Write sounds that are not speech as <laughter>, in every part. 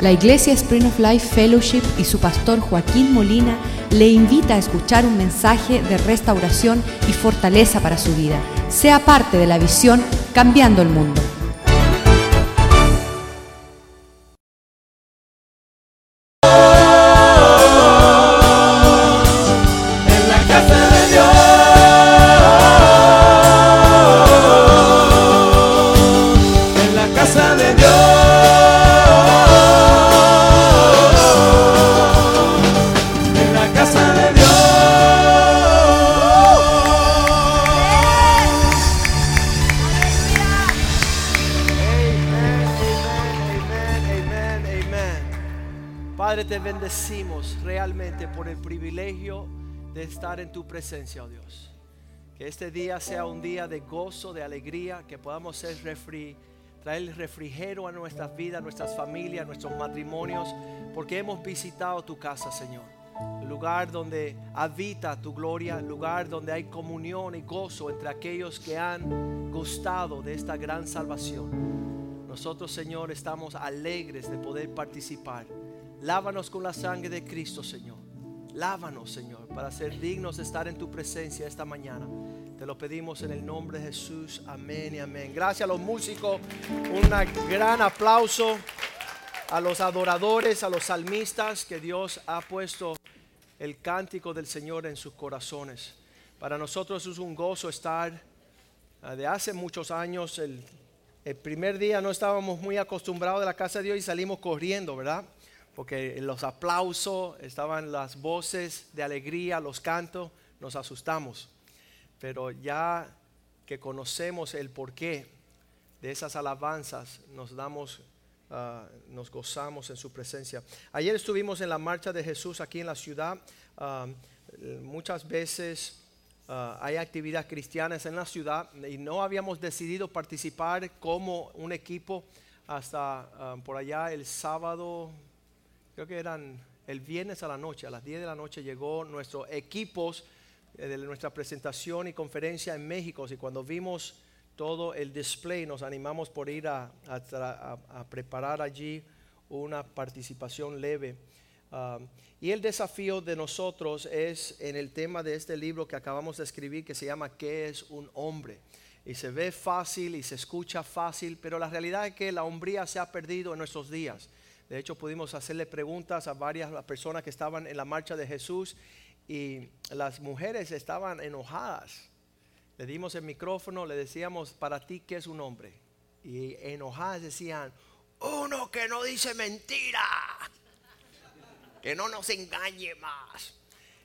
La Iglesia Spring of Life Fellowship y su pastor Joaquín Molina le invita a escuchar un mensaje de restauración y fortaleza para su vida. Sea parte de la visión Cambiando el Mundo. De estar en tu presencia, oh Dios. Que este día sea un día de gozo, de alegría, que podamos ser refri, traer refrigerio a nuestras vidas, a nuestras familias, a nuestros matrimonios, porque hemos visitado tu casa, Señor. El lugar donde habita tu gloria, el lugar donde hay comunión y gozo entre aquellos que han gustado de esta gran salvación. Nosotros, Señor, estamos alegres de poder participar. Lávanos con la sangre de Cristo, Señor. Lávanos, Señor, para ser dignos de estar en tu presencia esta mañana. Te lo pedimos en el nombre de Jesús. Amén y amén. Gracias a los músicos. Un gran aplauso a los adoradores, a los salmistas que Dios ha puesto el cántico del Señor en sus corazones. Para nosotros es un gozo estar ah, de hace muchos años. El, el primer día no estábamos muy acostumbrados de la casa de Dios y salimos corriendo, ¿verdad? Porque los aplausos estaban las voces de alegría, los cantos, nos asustamos. Pero ya que conocemos el porqué de esas alabanzas, nos damos, ah, nos gozamos en su presencia. Ayer estuvimos en la marcha de Jesús aquí en la ciudad. Ah, muchas veces ah, hay actividades cristianas en la ciudad y no habíamos decidido participar como un equipo hasta por allá el sábado, creo que eran el viernes a la noche, a las 10 de la noche llegó nuestros equipos eh, de nuestra presentación y conferencia en México y cuando vimos todo el display nos animamos por ir a, a a- a preparar allí una participación leve. Ah, y el desafío de nosotros es en el tema de este libro que acabamos de escribir que se llama ¿Qué es un hombre? Y se ve fácil y se escucha fácil, pero la realidad es que la hombría se ha perdido en nuestros días. De hecho, pudimos hacerle preguntas a varias personas que estaban en la marcha de Jesús y las mujeres estaban enojadas. Le dimos el micrófono, le decíamos, para ti, ¿qué es un hombre? Y enojadas decían, uno que no dice mentira, que no nos engañe más.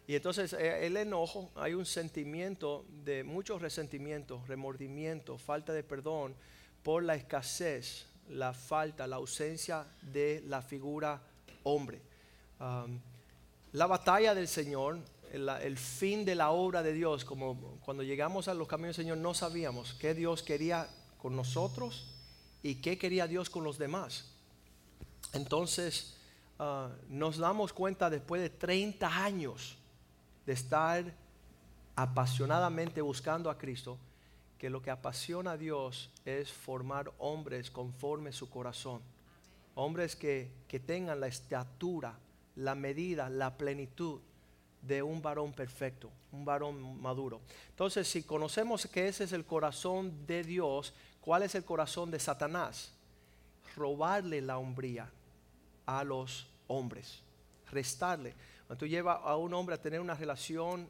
Y entonces eh, el enojo, hay un sentimiento de mucho resentimiento, remordimiento, falta de perdón por la escasez, la falta, la ausencia de la figura hombre. La batalla del Señor, el, el fin de la obra de Dios, como cuando llegamos a los caminos del Señor no sabíamos qué Dios quería con nosotros y qué quería Dios con los demás. Entonces ah, nos damos cuenta después de 30 años de estar apasionadamente buscando a Cristo, que lo que apasiona a Dios es formar hombres conforme su corazón. Hombres que, que tengan la estatura, la medida, la plenitud de un varón perfecto, un varón maduro. Entonces, si conocemos que ese es el corazón de Dios, ¿cuál es el corazón de Satanás? Robarle la hombría a los hombres, restarle. Cuando tú llevas a un hombre a tener una relación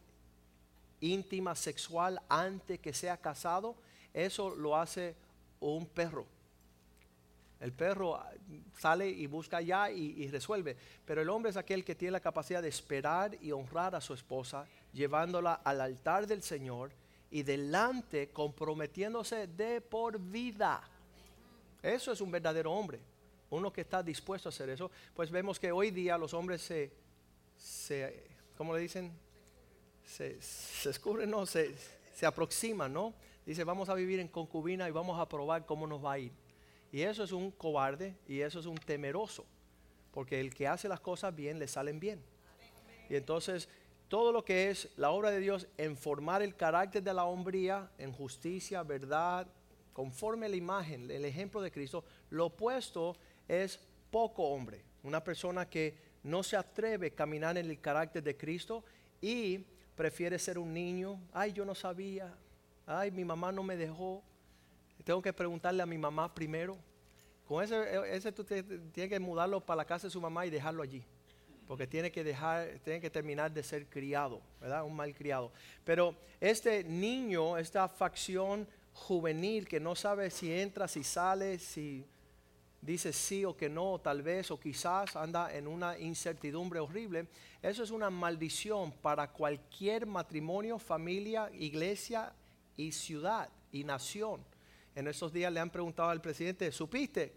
íntima, sexual, antes que sea casado, eso lo hace un perro. El perro ah, sale y busca allá y, resuelve. Pero el hombre es aquel que tiene la capacidad de esperar y honrar a su esposa, llevándola al altar del Señor y delante comprometiéndose de por vida. Eso es un verdadero hombre. Uno que está dispuesto a hacer eso. Pues vemos que hoy día los hombres se, se ¿cómo le dicen? Se, se escurren, no, se, se aproximan, ¿no? Dice, vamos a vivir en concubina y vamos a probar cómo nos va a ir. Y eso es un cobarde y eso es un temeroso. Porque el que hace las cosas bien le salen bien. Y entonces todo lo que es la obra de Dios en formar el carácter de la hombría en justicia, verdad, conforme la imagen, el ejemplo de Cristo, lo opuesto es poco hombre, Una persona que no se atreve a caminar en el carácter de Cristo y prefiere ser un niño. Ay, yo no sabía. Ay, mi mamá no me dejó. Tengo que preguntarle a mi mamá primero. Con ese, ese tú tienes que mudarlo para la casa de su mamá y dejarlo allí. Porque tiene que dejar, tiene que terminar de ser criado, ¿verdad? Un mal criado. Pero este niño, esta facción juvenil que no sabe si entra, si sale, si dice sí o que no, tal vez o quizás anda en una incertidumbre horrible, eso es una maldición para cualquier matrimonio, familia, iglesia y ciudad y nación. En esos días le han preguntado al presidente, ¿supiste?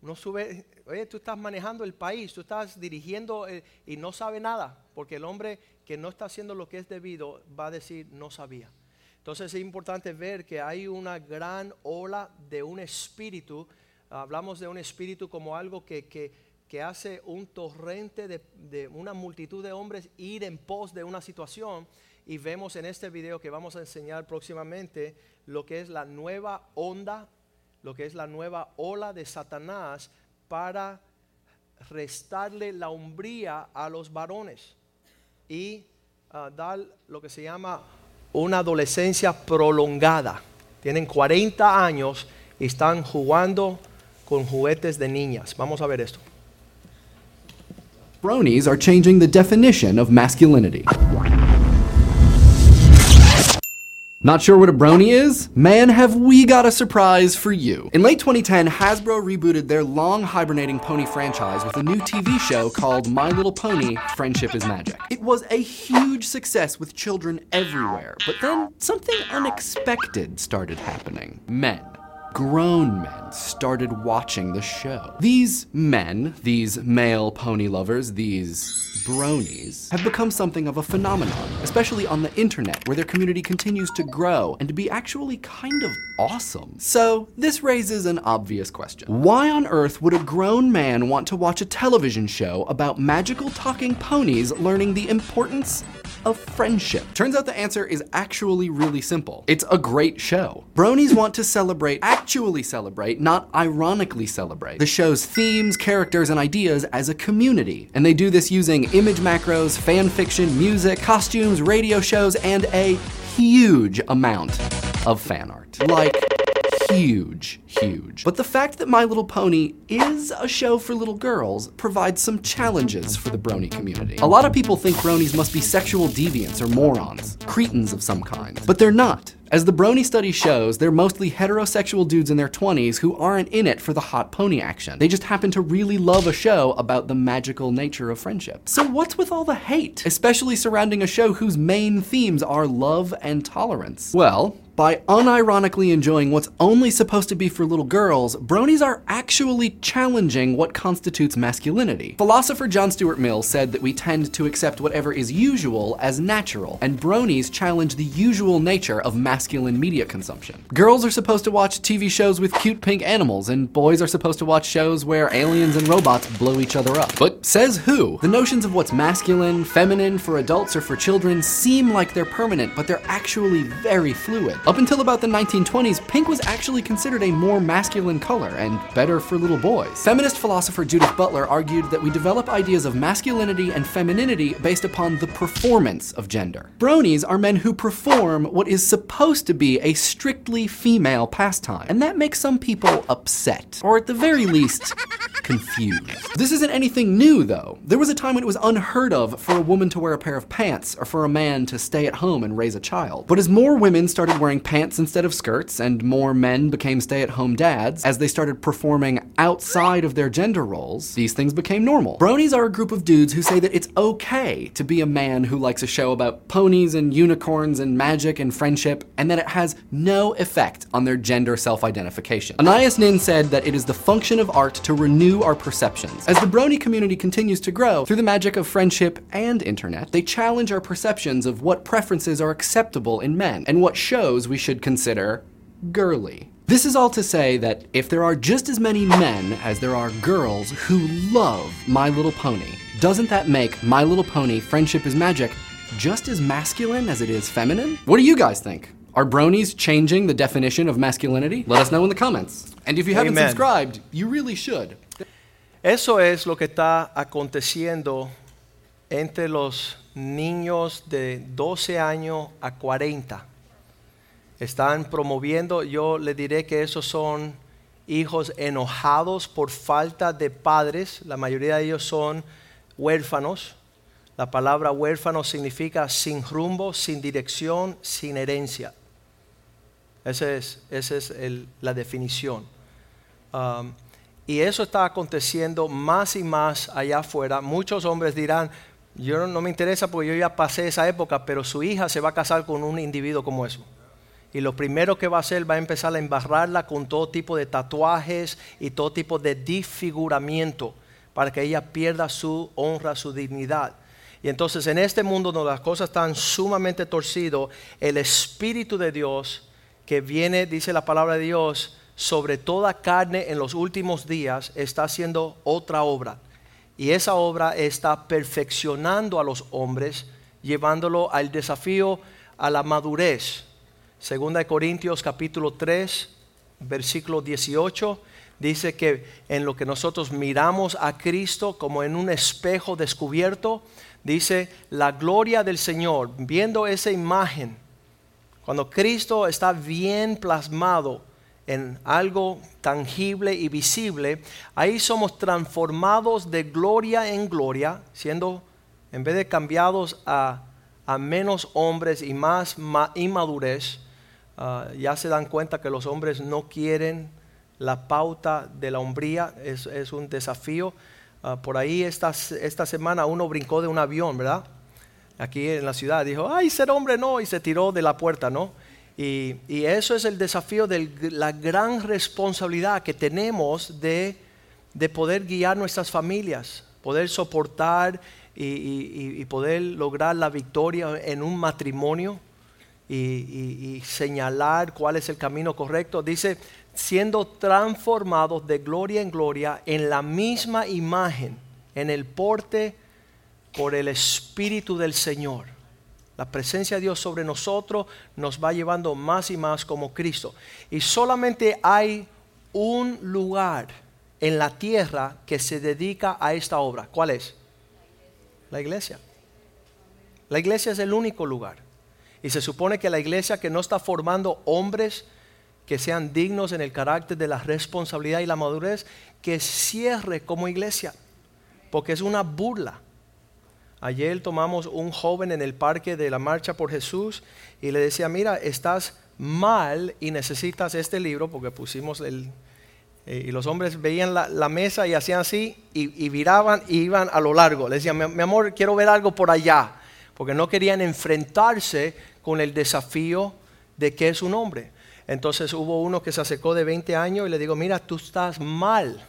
No sube, oye, tú estás manejando el país, tú estás dirigiendo eh, y no sabe nada, porque el hombre que no está haciendo lo que es debido va a decir no sabía. Entonces es importante ver que hay una gran ola de un espíritu, hablamos de un espíritu como algo que, que- que hace un torrente de, de una multitud de hombres ir en pos de una situación y vemos en este video que vamos a enseñar próximamente lo que es la nueva onda lo que es la nueva ola de Satanás para restarle la umbría a los varones y ah, dar lo que se llama una adolescencia prolongada. Tienen 40 años y están jugando con juguetes de niñas. Vamos a ver esto. Bronies are changing the definition of masculinity. Not sure what a brony is? Man, have we got a surprise for you. In late 2010, Hasbro rebooted their long hibernating pony franchise with a new TV show called My Little Pony Friendship is Magic. It was a huge success with children everywhere, but then something unexpected started happening. Men. Grown men started watching the show. These men, these male pony lovers, these bronies, have become something of a phenomenon, especially on the internet, where their community continues to grow and to be actually kind of awesome. So, this raises an obvious question. Why on earth would a grown man want to watch a television show about magical talking ponies learning the importance of friendship? Turns out the answer is actually really simple. It's a great show. Bronies want to celebrate, actually celebrate, not ironically celebrate, the show's themes, characters, and ideas as a community. And they do this using image macros, fan fiction, music, costumes, radio shows, and a huge amount of fan art. Like, huge, huge. But the fact that My Little Pony is a show for little girls provides some challenges for the brony community. A lot of people think bronies must be sexual deviants or morons, cretins of some kind. But they're not. As the Brony study shows, they're mostly heterosexual dudes in their 20s who aren't in it for the hot pony action. They just happen to really love a show about the magical nature of friendship. So, what's with all the hate, especially surrounding a show whose main themes are love and tolerance? Well, by unironically enjoying what's only supposed to be for little girls, bronies are actually challenging what constitutes masculinity. Philosopher John Stuart Mill said that we tend to accept whatever is usual as natural, and bronies challenge the usual nature of masculine media consumption. Girls are supposed to watch TV shows with cute pink animals, and boys are supposed to watch shows where aliens and robots blow each other up. But says who? The notions of what's masculine, feminine, for adults or for children seem like they're permanent, but they're actually very fluid. Up until about the 1920s, pink was actually considered a more masculine color and better for little boys. Feminist philosopher Judith Butler argued that we develop ideas of masculinity and femininity based upon the performance of gender. Bronies are men who perform what is supposed to be a strictly female pastime, and that makes some people upset, or at the very least, <laughs> confused. This isn't anything new, though. There was a time when it was unheard of for a woman to wear a pair of pants or for a man to stay at home and raise a child. But as more women started wearing pants instead of skirts, and more men became stay at home dads, as they started performing outside of their gender roles, these things became normal. Bronies are a group of dudes who say that it's okay to be a man who likes a show about ponies and unicorns and magic and friendship, and that it has no effect on their gender self identification. Anais Nin said that it is the function of art to renew our perceptions. As the brony community continues to grow, through the magic of friendship and internet, they challenge our perceptions of what preferences are acceptable in men and what shows we should consider girly. This is all to say that if there are just as many men as there are girls who love My Little Pony, doesn't that make My Little Pony Friendship is Magic just as masculine as it is feminine? What do you guys think? Are bronies changing the definition of masculinity? Let us know in the comments. And if you haven't Amen. subscribed, you really should. Eso es lo que está aconteciendo entre los niños de 12 años a 40. Están promoviendo, yo le diré que esos son hijos enojados por falta de padres. La mayoría de ellos son huérfanos. La palabra huérfano significa sin rumbo, sin dirección, sin herencia. Esa es, es la definición. Um, y eso está aconteciendo más y más allá afuera. Muchos hombres dirán, yo no, me interesa porque yo ya pasé esa época, pero su hija se va a casar con un individuo como eso. Y lo primero que va a hacer va a empezar a embarrarla con todo tipo de tatuajes y todo tipo de disfiguramiento para que ella pierda su honra, su dignidad. Y entonces en este mundo donde las cosas están sumamente torcidas, el Espíritu de Dios que viene, dice la palabra de Dios, sobre toda carne en los últimos días está haciendo otra obra. Y esa obra está perfeccionando a los hombres, llevándolo al desafío a la madurez. Segunda de Corintios capítulo 3, versículo 18, dice que en lo que nosotros miramos a Cristo como en un espejo descubierto, dice la gloria del Señor, viendo esa imagen, cuando Cristo está bien plasmado en algo tangible y visible, ahí somos transformados de gloria en gloria, siendo en vez de cambiados a, menos hombres y más inmadurez, ah, ya se dan cuenta que los hombres no quieren la pauta de la hombría, es, un desafío. Ah, por ahí esta, esta semana uno brincó de un avión, ¿verdad? Aquí en la ciudad, dijo, ay, ser hombre no, y se tiró de la puerta, ¿no? Y, eso es el desafío de la gran responsabilidad que tenemos de, poder guiar nuestras familias, poder soportar y, poder lograr la victoria en un matrimonio y, señalar cuál es el camino correcto. Dice, siendo transformados de gloria en gloria en la misma imagen, en el porte por el Espíritu del Señor. La presencia de Dios sobre nosotros nos va llevando más y más como Cristo. Y solamente hay un lugar en la tierra que se dedica a esta obra. ¿Cuál es? La iglesia. La iglesia es el único lugar. Y se supone que la iglesia que no está formando hombres que sean dignos en el carácter de la responsabilidad y la madurez, que cierre como iglesia. Porque es una burla. Ayer tomamos un joven en el parque de la Marcha por Jesús y le decía, mira, estás mal y necesitas este libro porque pusimos el... Eh, y los hombres veían la, mesa y hacían así y, viraban y iban a lo largo. Le decían, mi, amor, quiero ver algo por allá. Porque no querían enfrentarse con el desafío de que es un hombre. Entonces hubo uno que se acercó de 20 años y le digo, mira, tú estás mal.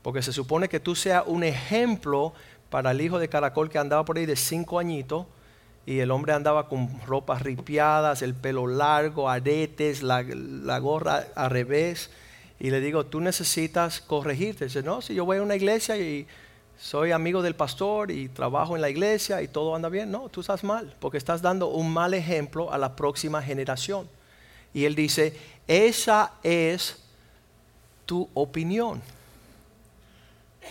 Porque se supone que tú seas un ejemplo para el hijo de caracol que andaba por ahí de cinco añitos y el hombre andaba con ropas ripiadas, el pelo largo, aretes, la, gorra al revés. Y le digo, tú necesitas corregirte. Dice, no, si yo voy a una iglesia y soy amigo del pastor y trabajo en la iglesia y todo anda bien. No, tú estás mal, porque estás dando un mal ejemplo a la próxima generación. Y él dice, esa es tu opinión.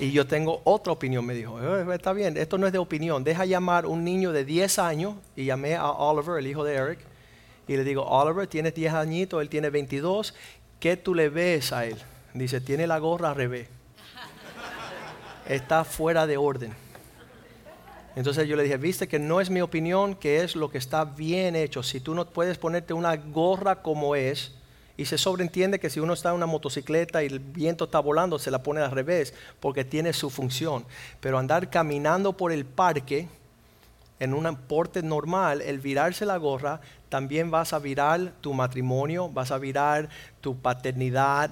Y yo tengo otra opinión, me dijo. Eh, está bien, esto no es de opinión. Deja llamar un niño de 10 años. Y llamé a Oliver, el hijo de Eric. Y le digo, Oliver, tienes 10 añitos, él tiene 22. ¿Qué tú le ves a él? Dice, tiene la gorra al revés. Está fuera de orden. Entonces yo le dije, viste que no es mi opinión, que es lo que está bien hecho. Si tú no puedes ponerte una gorra como es, y se sobreentiende que si uno está en una motocicleta y el viento está volando, se la pone al revés, porque tiene su función. Pero andar caminando por el parque en un porte normal, el virarse la gorra, también vas a virar tu matrimonio, vas a virar tu paternidad,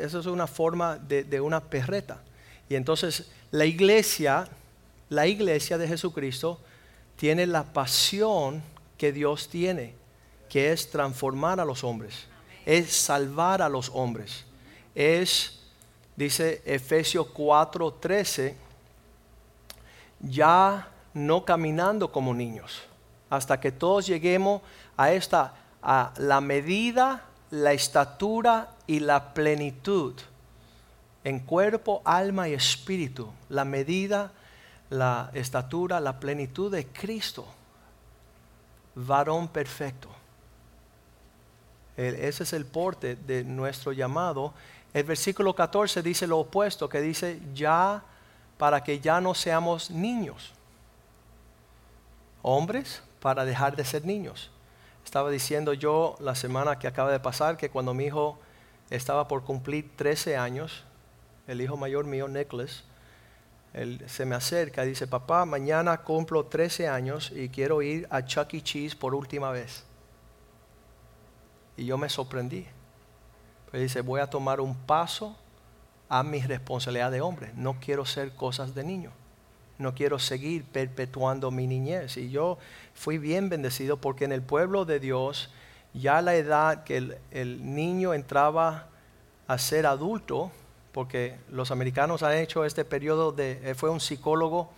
eso es una forma de, de una perreta. Y entonces la iglesia, la iglesia de Jesucristo, tiene la pasión que Dios tiene, que es transformar a los hombres es salvar a los hombres. Es, dice Efesios 4:13, ya no caminando como niños, hasta que todos lleguemos a esta, a la medida, la estatura y la plenitud. En cuerpo, alma y espíritu, la medida, la estatura, la plenitud de Cristo, varón perfecto. Ese es el porte de nuestro llamado. El versículo 14 dice lo opuesto, que dice ya para que ya no seamos niños. Hombres para dejar de ser niños. Estaba diciendo yo la semana que acaba de pasar que cuando mi hijo estaba por cumplir 13 años, el hijo mayor mío, Nicholas, él se me acerca y dice, papá, mañana cumplo 13 años y quiero ir a Chuck E. Cheese por última vez. Y yo me sorprendí. Pero dice, voy a tomar un paso a mi responsabilidad de hombre. No quiero ser cosas de niño. No quiero seguir perpetuando mi niñez. Y yo fui bien bendecido porque en el pueblo de Dios, ya la edad que el niño entraba a ser adulto, porque los americanos han hecho este periodo de, fue un psicólogo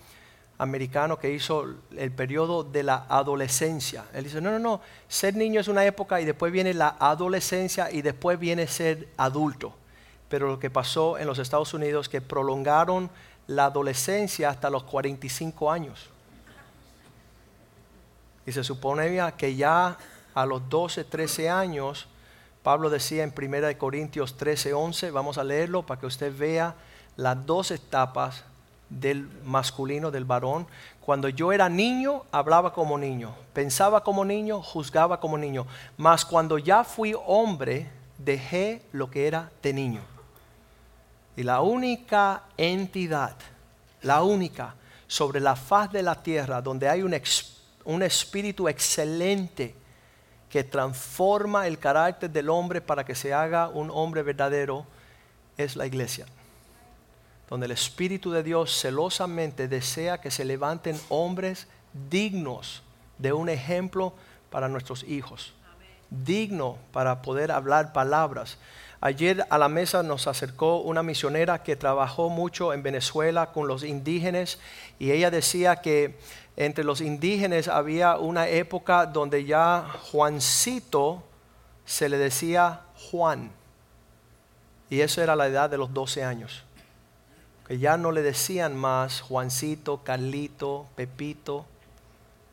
americano que hizo el periodo de la adolescencia. Él dice, no, no, no, ser niño es una época y después viene la adolescencia y después viene ser adulto. Pero lo que pasó en los Estados Unidos que prolongaron la adolescencia hasta los 45 años. Y se supone que ya a los 12, 13 años, Pablo decía en 1 Corintios 13, 11, vamos a leerlo para que usted vea las dos etapas del masculino, del varón. Cuando yo era niño, hablaba como niño, pensaba como niño, juzgaba como niño. Mas cuando ya fui hombre, dejé lo que era de niño. Y la única entidad, la única sobre la faz de la tierra donde hay un, un espíritu excelente que transforma el carácter del hombre para que se haga un hombre verdadero, es la iglesia donde el Espíritu de Dios celosamente desea que se levanten hombres dignos de un ejemplo para nuestros hijos, digno para poder hablar palabras. Ayer a la mesa nos acercó una misionera que trabajó mucho en Venezuela con los indígenas y ella decía que entre los indígenas había una época donde ya Juancito se le decía Juan. Y eso era la edad de los 12 años. Que ya no le decían más Juancito, Carlito, Pepito,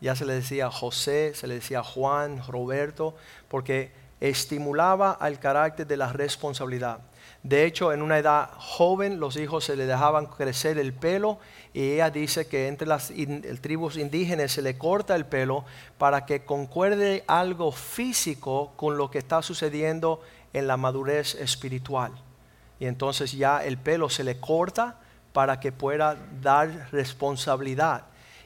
ya se le decía José, se le decía Juan, Roberto, porque estimulaba al carácter de la responsabilidad. De hecho, en una edad joven los hijos se le dejaban crecer el pelo y ella dice que entre las tribus indígenas se le corta el pelo para que concuerde algo físico con lo que está sucediendo en la madurez espiritual. Y entonces ya el pelo se le corta para que pueda dar responsabilidad.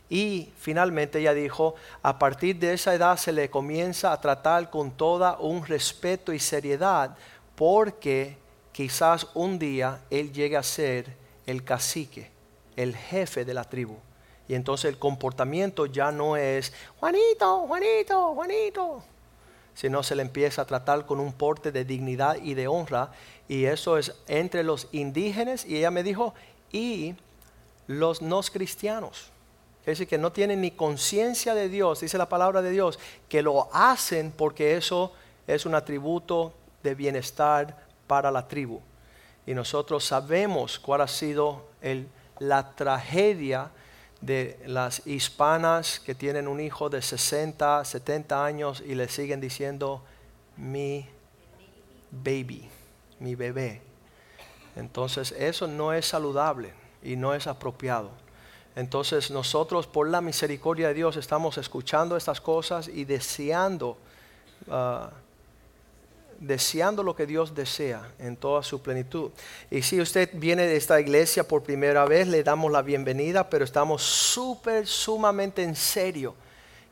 Y finalmente ella dijo, a partir de esa edad se le comienza a tratar con toda un respeto y seriedad, porque quizás un día él llegue a ser el cacique, el jefe de la tribu. Y entonces el comportamiento ya no es, Juanito, Juanito, Juanito, sino se le empieza a tratar con un porte de dignidad y de honra. Y eso es entre los indígenas. Y ella me dijo, y los no cristianos. Es decir, que no tienen ni conciencia de Dios, dice la palabra de Dios, que lo hacen porque eso es un atributo de bienestar para la tribu. Y nosotros sabemos cuál ha sido la tragedia de las hispanas que tienen un hijo de 60, 70 años y le siguen diciendo mi baby, mi bebé. Entonces eso no es saludable y no es apropiado. Entonces nosotros por la misericordia de Dios estamos escuchando estas cosas y deseando, ah, deseando lo que Dios desea en toda su plenitud. Y si usted viene de esta iglesia por primera vez, le damos la bienvenida, pero estamos súper, sumamente en serio.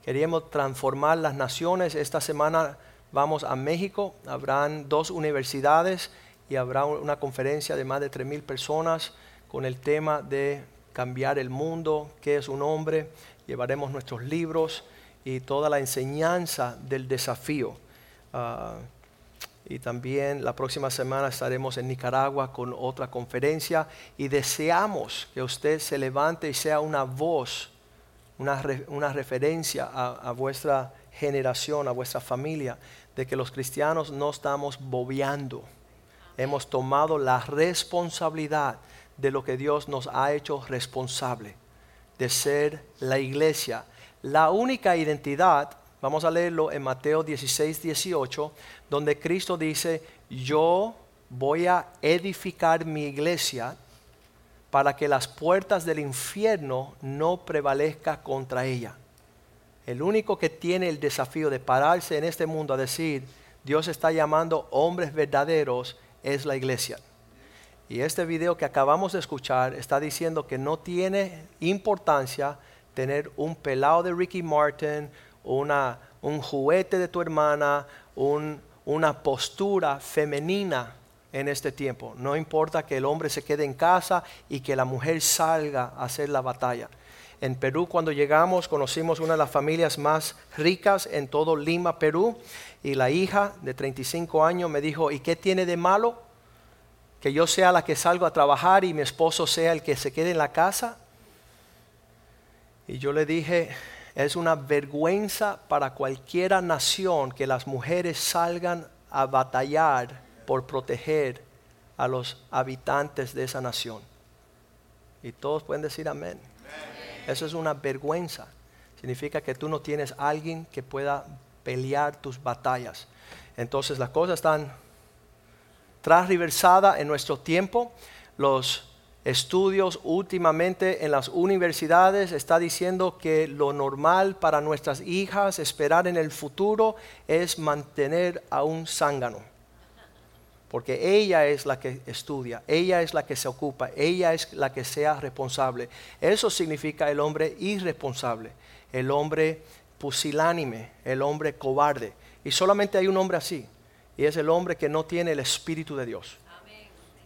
Queríamos transformar las naciones. Esta semana vamos a México, habrán dos universidades y habrá una conferencia de más de 3.000 personas con el tema de cambiar el mundo, qué es un hombre. Llevaremos nuestros libros y toda la enseñanza del desafío. Ah, y también la próxima semana estaremos en Nicaragua con otra conferencia y deseamos que usted se levante y sea una voz, una, una referencia a, a vuestra generación, a vuestra familia, de que los cristianos no estamos bobeando hemos tomado la responsabilidad de lo que Dios nos ha hecho responsable, de ser la iglesia. La única identidad, vamos a leerlo en Mateo 16, 18, donde Cristo dice, yo voy a edificar mi iglesia para que las puertas del infierno no prevalezcan contra ella. El único que tiene el desafío de pararse en este mundo a decir, Dios está llamando hombres verdaderos, es la iglesia. Y este video que acabamos de escuchar está diciendo que no tiene importancia tener un pelado de Ricky Martin, un juguete de tu hermana, una postura femenina en este tiempo. No importa que el hombre se quede en casa y que la mujer salga a hacer la batalla. En Perú cuando llegamos conocimos una de las familias más ricas en todo Lima, Perú, y la hija de 35 años me dijo, ¿y qué tiene de malo? Que yo sea la que salgo a trabajar y mi esposo sea el que se quede en la casa. Y yo le dije, es una vergüenza para cualquiera nación que las mujeres salgan a batallar por proteger a los habitantes de esa nación. Y todos pueden decir amén. Eso es una vergüenza. Significa que tú no tienes alguien que pueda pelear tus batallas. Entonces las cosas están transversadas en nuestro tiempo. Los estudios últimamente en las universidades está diciendo que lo normal para nuestras hijas esperar en el futuro es mantener a un zángano porque ella es la que estudia, ella es la que se ocupa, ella es la que sea responsable. Eso significa el hombre irresponsable, el hombre pusilánime, el hombre cobarde. Y solamente hay un hombre así, y es el hombre que no tiene el Espíritu de Dios.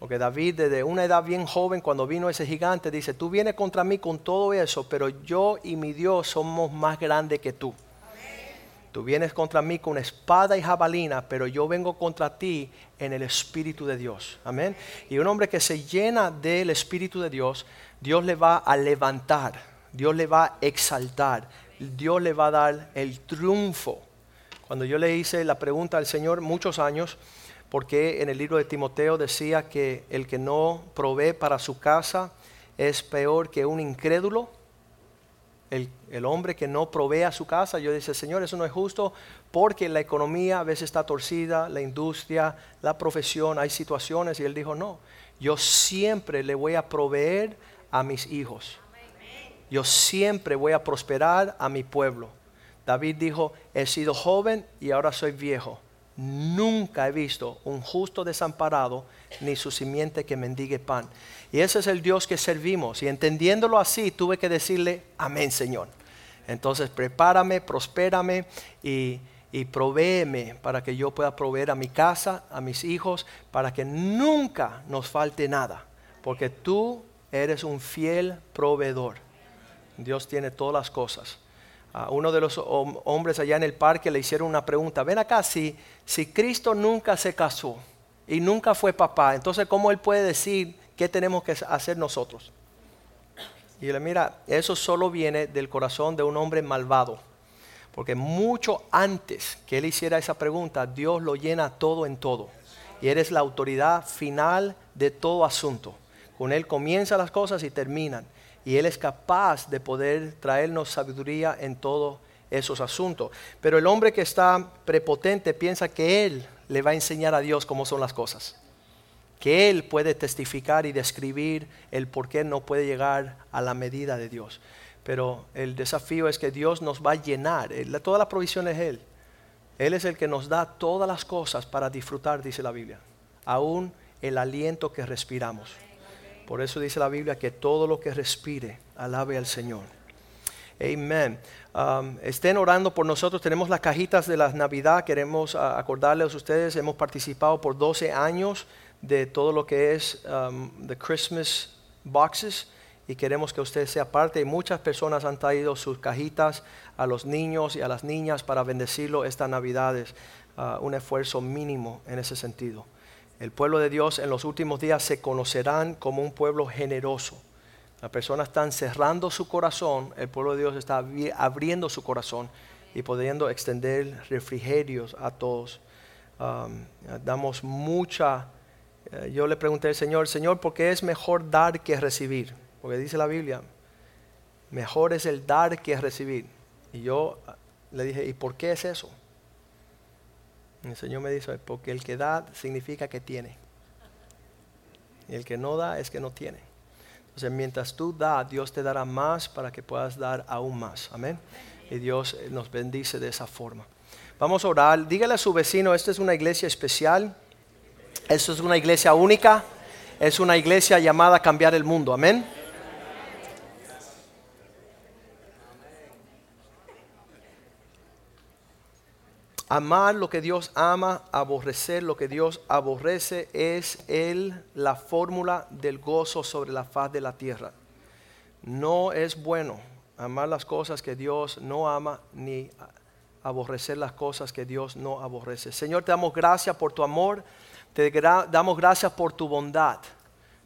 Porque David desde una edad bien joven, cuando vino ese gigante, dice, tú vienes contra mí con todo eso, pero yo y mi Dios somos más grandes que tú. Tú vienes contra mí con espada y jabalina, pero yo vengo contra ti en el Espíritu de Dios. Amén. Y un hombre que se llena del Espíritu de Dios, Dios le va a levantar, Dios le va a exaltar, Dios le va a dar el triunfo. Cuando yo le hice la pregunta al Señor muchos años, porque en el libro de Timoteo decía que el que no provee para su casa es peor que un incrédulo, el, hombre que no provee a su casa, yo dice, Señor, eso no es justo porque la economía a veces está torcida, la industria, la profesión, hay situaciones. Y él dijo, no, yo siempre le voy a proveer a mis hijos. Yo siempre voy a prosperar a mi pueblo. David dijo, he sido joven y ahora soy viejo. Nunca he visto un justo desamparado ni su simiente que mendigue pan. Y ese es el Dios que servimos. Y entendiéndolo así, tuve que decirle, amén Señor. Entonces prepárame, prospérame y, y provéeme para que yo pueda proveer a mi casa, a mis hijos, para que nunca nos falte nada. Porque tú eres un fiel proveedor. Dios tiene todas las cosas. A uno de los hombres allá en el parque le hicieron una pregunta. Ven acá, si, si Cristo nunca se casó y nunca fue papá, entonces ¿cómo él puede decir ¿qué tenemos que hacer nosotros? Y le mira, eso solo viene del corazón de un hombre malvado. Porque mucho antes que él hiciera esa pregunta, Dios lo llena todo en todo. Y eres la autoridad final de todo asunto. Con él comienzan las cosas y terminan. Y él es capaz de poder traernos sabiduría en todos esos asuntos. Pero el hombre que está prepotente piensa que él le va a enseñar a Dios cómo son las cosas que Él puede testificar y describir el por qué no puede llegar a la medida de Dios. Pero el desafío es que Dios nos va a llenar. Toda la provisión es Él. Él es el que nos da todas las cosas para disfrutar, dice la Biblia. Aún el aliento que respiramos. Por eso dice la Biblia que todo lo que respire, alabe al Señor. Amén. Um, estén orando por nosotros. Tenemos las cajitas de la Navidad. Queremos uh, acordarles a ustedes. Hemos participado por 12 años de todo lo que es um, the Christmas boxes y queremos que usted sea parte. Muchas personas han traído sus cajitas a los niños y a las niñas para bendecirlo estas navidades. Uh, un esfuerzo mínimo en ese sentido. El pueblo de Dios en los últimos días se conocerán como un pueblo generoso. Las personas están cerrando su corazón, el pueblo de Dios está abriendo su corazón y pudiendo extender refrigerios a todos. Damos mucha Eh, yo le pregunté al Señor, Señor, ¿por qué es mejor dar que recibir? Porque dice la Biblia, mejor es el dar que recibir. Y yo ah, le dije, ¿y por qué es eso? El Señor me dice, porque el que da significa que tiene. Y el que no da es que no tiene. Entonces, mientras tú das, Dios te dará más para que puedas dar aún más. Amén. Y Dios eh, nos bendice de esa forma. Vamos a orar. Dígale a su vecino, esta es una iglesia especial. Esto es una iglesia única. Es una iglesia llamada a cambiar el mundo. Amén. Amar lo que Dios ama, aborrecer lo que Dios aborrece es el, la fórmula del gozo sobre la faz de la tierra. No es bueno amar las cosas que Dios no ama ni aborrecer las cosas que Dios no aborrece. Señor, te damos gracias por tu amor, te damos gracias por tu bondad.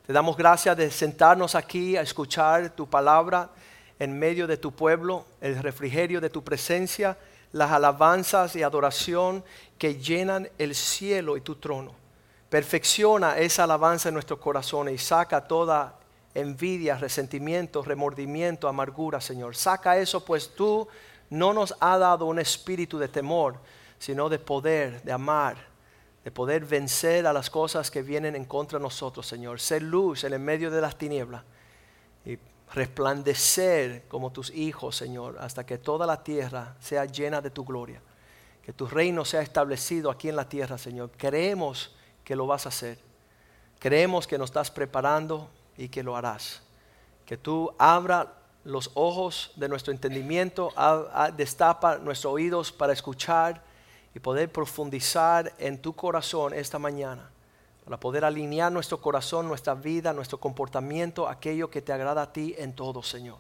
Te damos gracias de sentarnos aquí a escuchar tu palabra en medio de tu pueblo, el refrigerio de tu presencia las alabanzas y adoración que llenan el cielo y tu trono. Perfecciona esa alabanza en nuestros corazones y saca toda envidia, resentimiento, remordimiento, amargura, Señor. Saca eso, pues tú no nos has dado un espíritu de temor, sino de poder, de amar, de poder vencer a las cosas que vienen en contra de nosotros, Señor. Ser luz en el medio de las tinieblas resplandecer como tus hijos, Señor, hasta que toda la tierra sea llena de tu gloria. Que tu reino sea establecido aquí en la tierra, Señor. Creemos que lo vas a hacer. Creemos que nos estás preparando y que lo harás. Que tú abra los ojos de nuestro entendimiento, destapa nuestros oídos para escuchar y poder profundizar en tu corazón esta mañana para poder alinear nuestro corazón, nuestra vida, nuestro comportamiento, aquello que te agrada a ti en todo, Señor.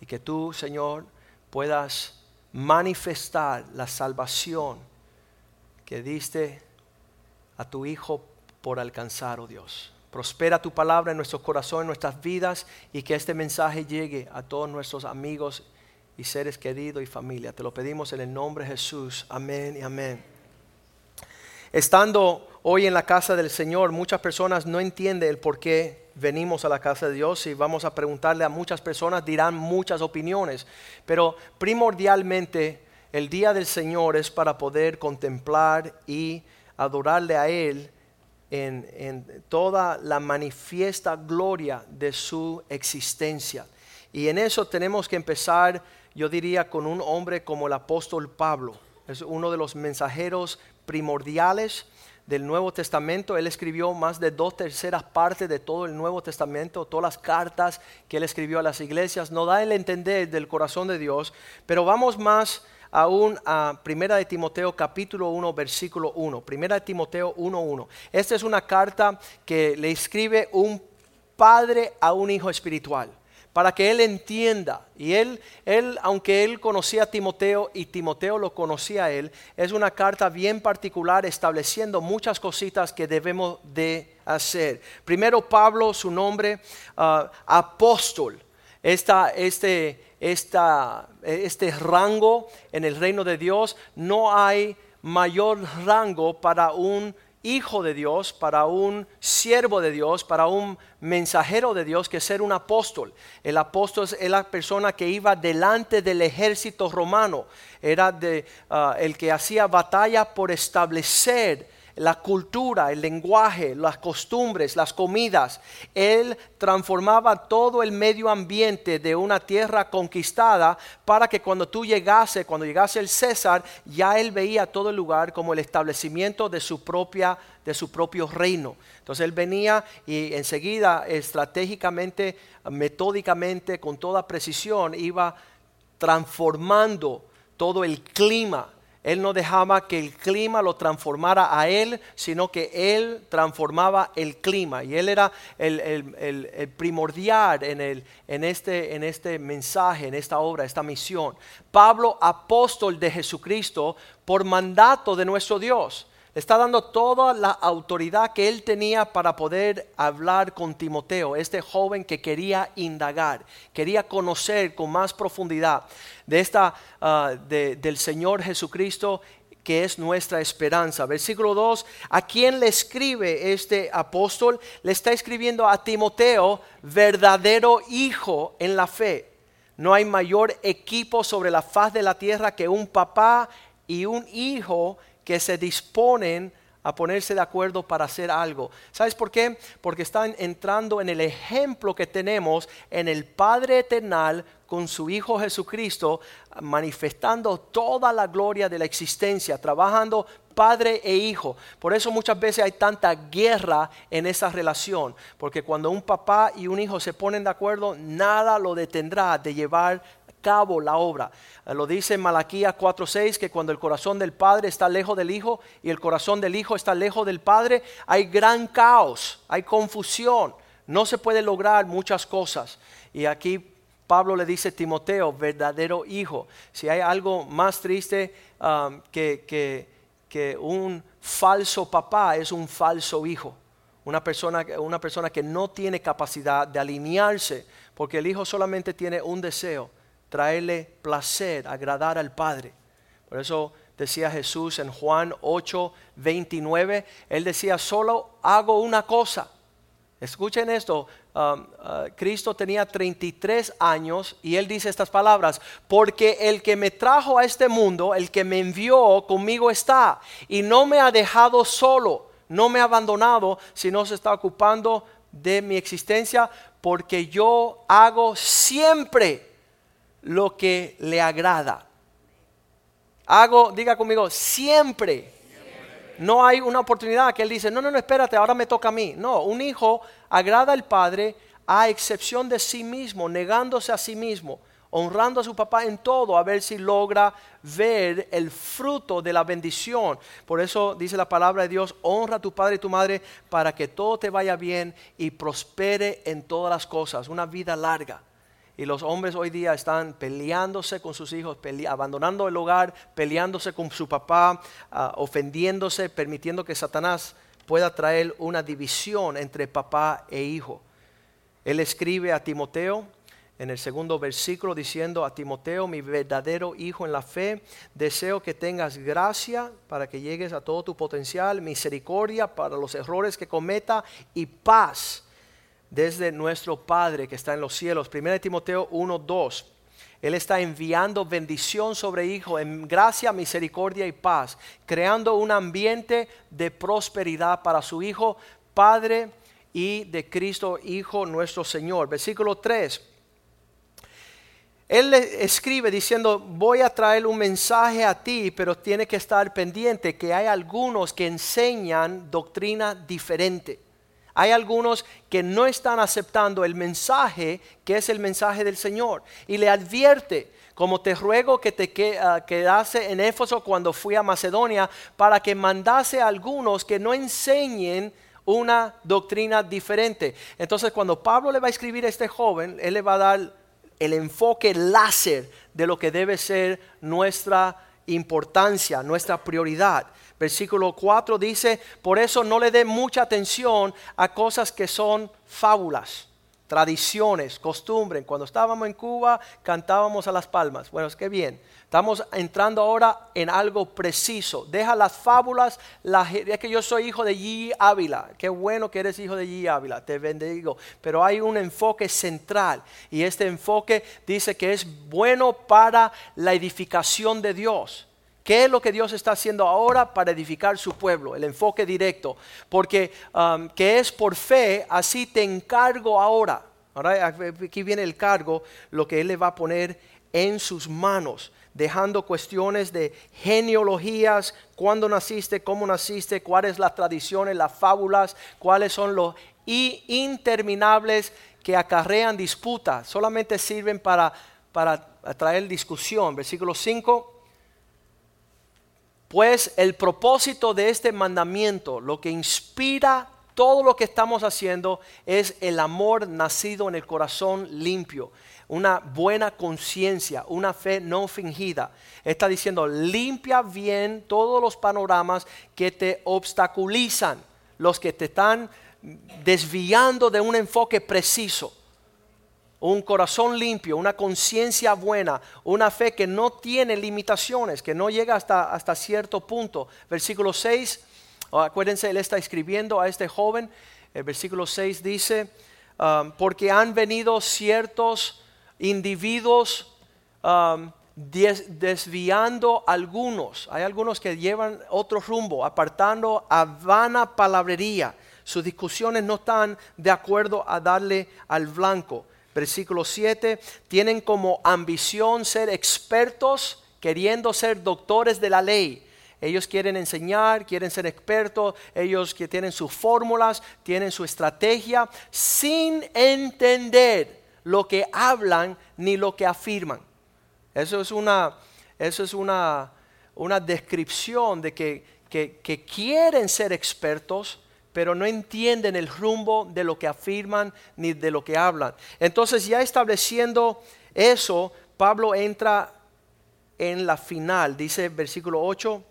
Y que tú, Señor, puedas manifestar la salvación que diste a tu Hijo por alcanzar, oh Dios. Prospera tu palabra en nuestro corazón, en nuestras vidas y que este mensaje llegue a todos nuestros amigos y seres queridos y familia. Te lo pedimos en el nombre de Jesús. Amén y amén. Estando hoy en la casa del Señor, muchas personas no entienden el por qué venimos a la casa de Dios y vamos a preguntarle a muchas personas, dirán muchas opiniones, pero primordialmente el día del Señor es para poder contemplar y adorarle a Él en, en, toda la manifiesta gloria de su existencia. Y en eso tenemos que empezar, yo diría, con un hombre como el apóstol Pablo. Es uno de los mensajeros primordiales del Nuevo Testamento. Él escribió más de dos terceras partes de todo el Nuevo Testamento, todas las cartas que él escribió a las iglesias. No da el entender del corazón de Dios, pero vamos más aún a Primera de Timoteo capítulo 1 versículo 1. Primera de Timoteo 1.1. Esta es una carta que le escribe un padre a un hijo espiritual para que él entienda. Y él, él, aunque él conocía a Timoteo y Timoteo lo conocía a él, es una carta bien particular estableciendo muchas cositas que debemos de hacer. Primero Pablo, su nombre, ah, apóstol. Esta, este, esta, este rango en el reino de Dios, no hay mayor rango para un hijo de Dios, para un siervo de Dios, para un mensajero de Dios que ser un apóstol. El apóstol es la persona que iba delante del ejército romano, era de, ah, el que hacía batalla por establecer la cultura, el lenguaje, las costumbres, las comidas. Él transformaba todo el medio ambiente de una tierra conquistada para que cuando tú llegase, cuando llegase el César, ya él veía todo el lugar como el establecimiento de su propia de su propio reino. Entonces él venía y enseguida estratégicamente, metódicamente, con toda precisión iba transformando todo el clima él no dejaba que el clima lo transformara a él, sino que él transformaba el clima. Y él era el, primordial en, este, en este mensaje, en esta obra, esta misión. Pablo, apóstol de Jesucristo, por mandato de nuestro Dios está dando toda la autoridad que él tenía para poder hablar con Timoteo, este joven que quería indagar, quería conocer con más profundidad de esta, ah, del Señor Jesucristo que es nuestra esperanza. Versículo 2, ¿a quién le escribe este apóstol? Le está escribiendo a Timoteo, verdadero hijo en la fe. No hay mayor equipo sobre la faz de la tierra que un papá y un hijo que se disponen a ponerse de acuerdo para hacer algo. ¿Sabes por qué? Porque están entrando en el ejemplo que tenemos en el Padre Eternal con su Hijo Jesucristo, manifestando toda la gloria de la existencia, trabajando padre e hijo. Por eso muchas veces hay tanta guerra en esa relación, porque cuando un papá y un hijo se ponen de acuerdo, nada lo detendrá de llevar cabo la obra. Eh, lo dice Malaquías 4:6 que cuando el corazón del padre está lejos del hijo y el corazón del hijo está lejos del padre, hay gran caos, hay confusión, no se puede lograr muchas cosas. Y aquí Pablo le dice a Timoteo, verdadero hijo. Si hay algo más triste um, que, que, que un falso papá, es un falso hijo. Una persona, una persona que no tiene capacidad de alinearse, porque el hijo solamente tiene un deseo, traerle placer, agradar al Padre. Por eso decía Jesús en Juan 8, 29, él decía, solo hago una cosa. Escuchen esto, um, uh, Cristo tenía 33 años y él dice estas palabras, porque el que me trajo a este mundo, el que me envió, conmigo está y no me ha dejado solo, no me ha abandonado, sino se está ocupando de mi existencia, porque yo hago siempre lo que le agrada. Hago, diga conmigo, siempre. No hay una oportunidad que él dice, no, no, no, espérate, ahora me toca a mí. No, un hijo agrada al padre a excepción de sí mismo, negándose a sí mismo, honrando a su papá en todo, a ver si logra ver el fruto de la bendición. Por eso dice la palabra de Dios, honra a tu padre y tu madre para que todo te vaya bien y prospere en todas las cosas, una vida larga. Y los hombres hoy día están peleándose con sus hijos, abandonando el hogar, peleándose con su papá, ah, ofendiéndose, permitiendo que Satanás pueda traer una división entre papá e hijo. Él escribe a Timoteo en el segundo versículo diciendo a Timoteo, mi verdadero hijo en la fe, deseo que tengas gracia para que llegues a todo tu potencial, misericordia para los errores que cometa y paz desde nuestro Padre que está en los cielos. 1 Timoteo 1, 2. Él está enviando bendición sobre hijo, en gracia, misericordia y paz, creando un ambiente de prosperidad para su hijo, Padre y de Cristo, Hijo nuestro Señor. Versículo 3. Él le escribe diciendo, voy a traer un mensaje a ti, pero tiene que estar pendiente que hay algunos que enseñan doctrina diferente. Hay algunos que no están aceptando el mensaje que es el mensaje del Señor. Y le advierte, como te ruego que te ah, quedase en Éfeso cuando fui a Macedonia, para que mandase a algunos que no enseñen una doctrina diferente. Entonces cuando Pablo le va a escribir a este joven, él le va a dar el enfoque láser de lo que debe ser nuestra importancia, nuestra prioridad. Versículo 4 dice, por eso no le dé mucha atención a cosas que son fábulas, tradiciones, costumbres. Cuando estábamos en Cuba cantábamos a las palmas. Bueno, es que bien. Estamos entrando ahora en algo preciso. Deja las fábulas. La, es que yo soy hijo de G. Ávila. Qué bueno que eres hijo de G. Ávila. Te bendigo. Pero hay un enfoque central. Y este enfoque dice que es bueno para la edificación de Dios. ¿Qué es lo que Dios está haciendo ahora para edificar su pueblo? El enfoque directo. Porque um, que es por fe, así te encargo ahora. Aquí viene el cargo, lo que Él le va a poner en sus manos, dejando cuestiones de genealogías, cuándo naciste, cómo naciste, cuáles las tradiciones, las fábulas, cuáles son los interminables que acarrean disputas, solamente sirven para, para traer discusión. Versículo 5 pues el propósito de este mandamiento, lo que inspira todo lo que estamos haciendo, es el amor nacido en el corazón limpio, una buena conciencia, una fe no fingida. Está diciendo, limpia bien todos los panoramas que te obstaculizan, los que te están desviando de un enfoque preciso. Un corazón limpio, una conciencia buena, una fe que no tiene limitaciones, que no llega hasta, hasta cierto punto. Versículo 6, acuérdense, él está escribiendo a este joven, el versículo 6 dice, um, porque han venido ciertos individuos um, desviando algunos, hay algunos que llevan otro rumbo, apartando a vana palabrería. Sus discusiones no están de acuerdo a darle al blanco. Versículo 7, tienen como ambición ser expertos, queriendo ser doctores de la ley. Ellos quieren enseñar, quieren ser expertos, ellos que tienen sus fórmulas, tienen su estrategia, sin entender lo que hablan ni lo que afirman. Eso es una, eso es una, una descripción de que, que, quieren ser expertos, pero no entienden el rumbo de lo que afirman ni de lo que hablan. Entonces ya estableciendo eso, Pablo entra en la final, dice versículo 8,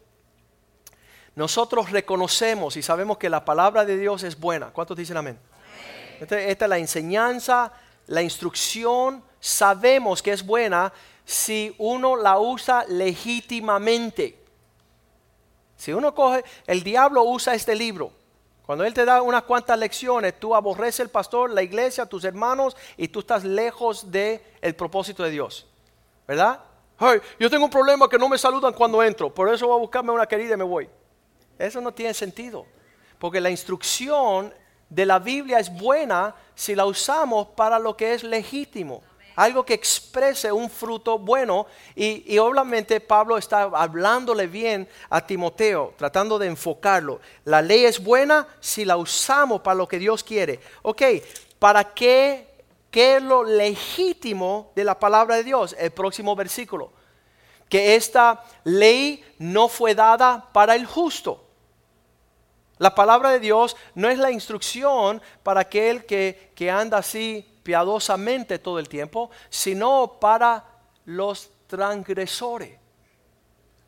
nosotros reconocemos y sabemos que la palabra de Dios es buena. ¿Cuántos dicen amén? Esta, esta es la enseñanza, la instrucción, sabemos que es buena si uno la usa legítimamente. Si uno coge, el diablo usa este libro. Cuando él te da unas cuantas lecciones, tú aborreces el pastor, la iglesia, tus hermanos y tú estás lejos del el propósito de Dios. ¿Verdad? yo tengo un problema que no me saludan cuando entro, por eso voy a buscarme una querida y me voy. Eso no tiene sentido. Porque la instrucción de la Biblia es buena si la usamos para lo que es legítimo algo que exprese un fruto bueno. Y, obviamente Pablo está hablándole bien a Timoteo, tratando de enfocarlo. La ley es buena si la usamos para lo que Dios quiere. Ok, ¿para qué? ¿Qué es lo legítimo de la palabra de Dios? El próximo versículo. Que esta ley no fue dada para el justo. La palabra de Dios no es la instrucción para aquel que, que anda así piadosamente todo el tiempo, sino para los transgresores,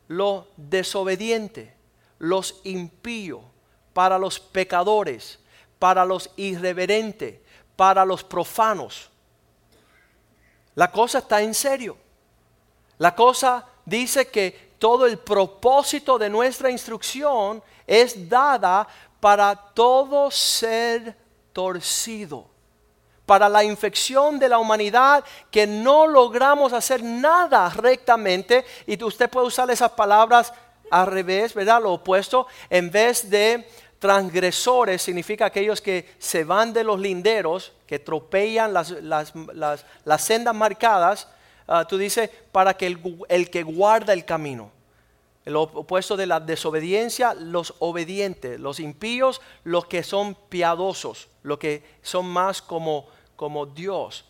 los desobedientes, los impíos, para los pecadores, para los irreverentes, para los profanos. La cosa está en serio. La cosa dice que todo el propósito de nuestra instrucción es dada para todo ser torcido para la infección de la humanidad que no logramos hacer nada rectamente y usted puede usar esas palabras al revés, ¿verdad? Lo opuesto, en vez de transgresores significa aquellos que se van de los linderos, que tropellan las, las, sendas marcadas, ah, tú dices, para que el, el que guarda el camino. El opuesto de la desobediencia, los obedientes, los impíos, los que son piadosos, los que son más como como Dios.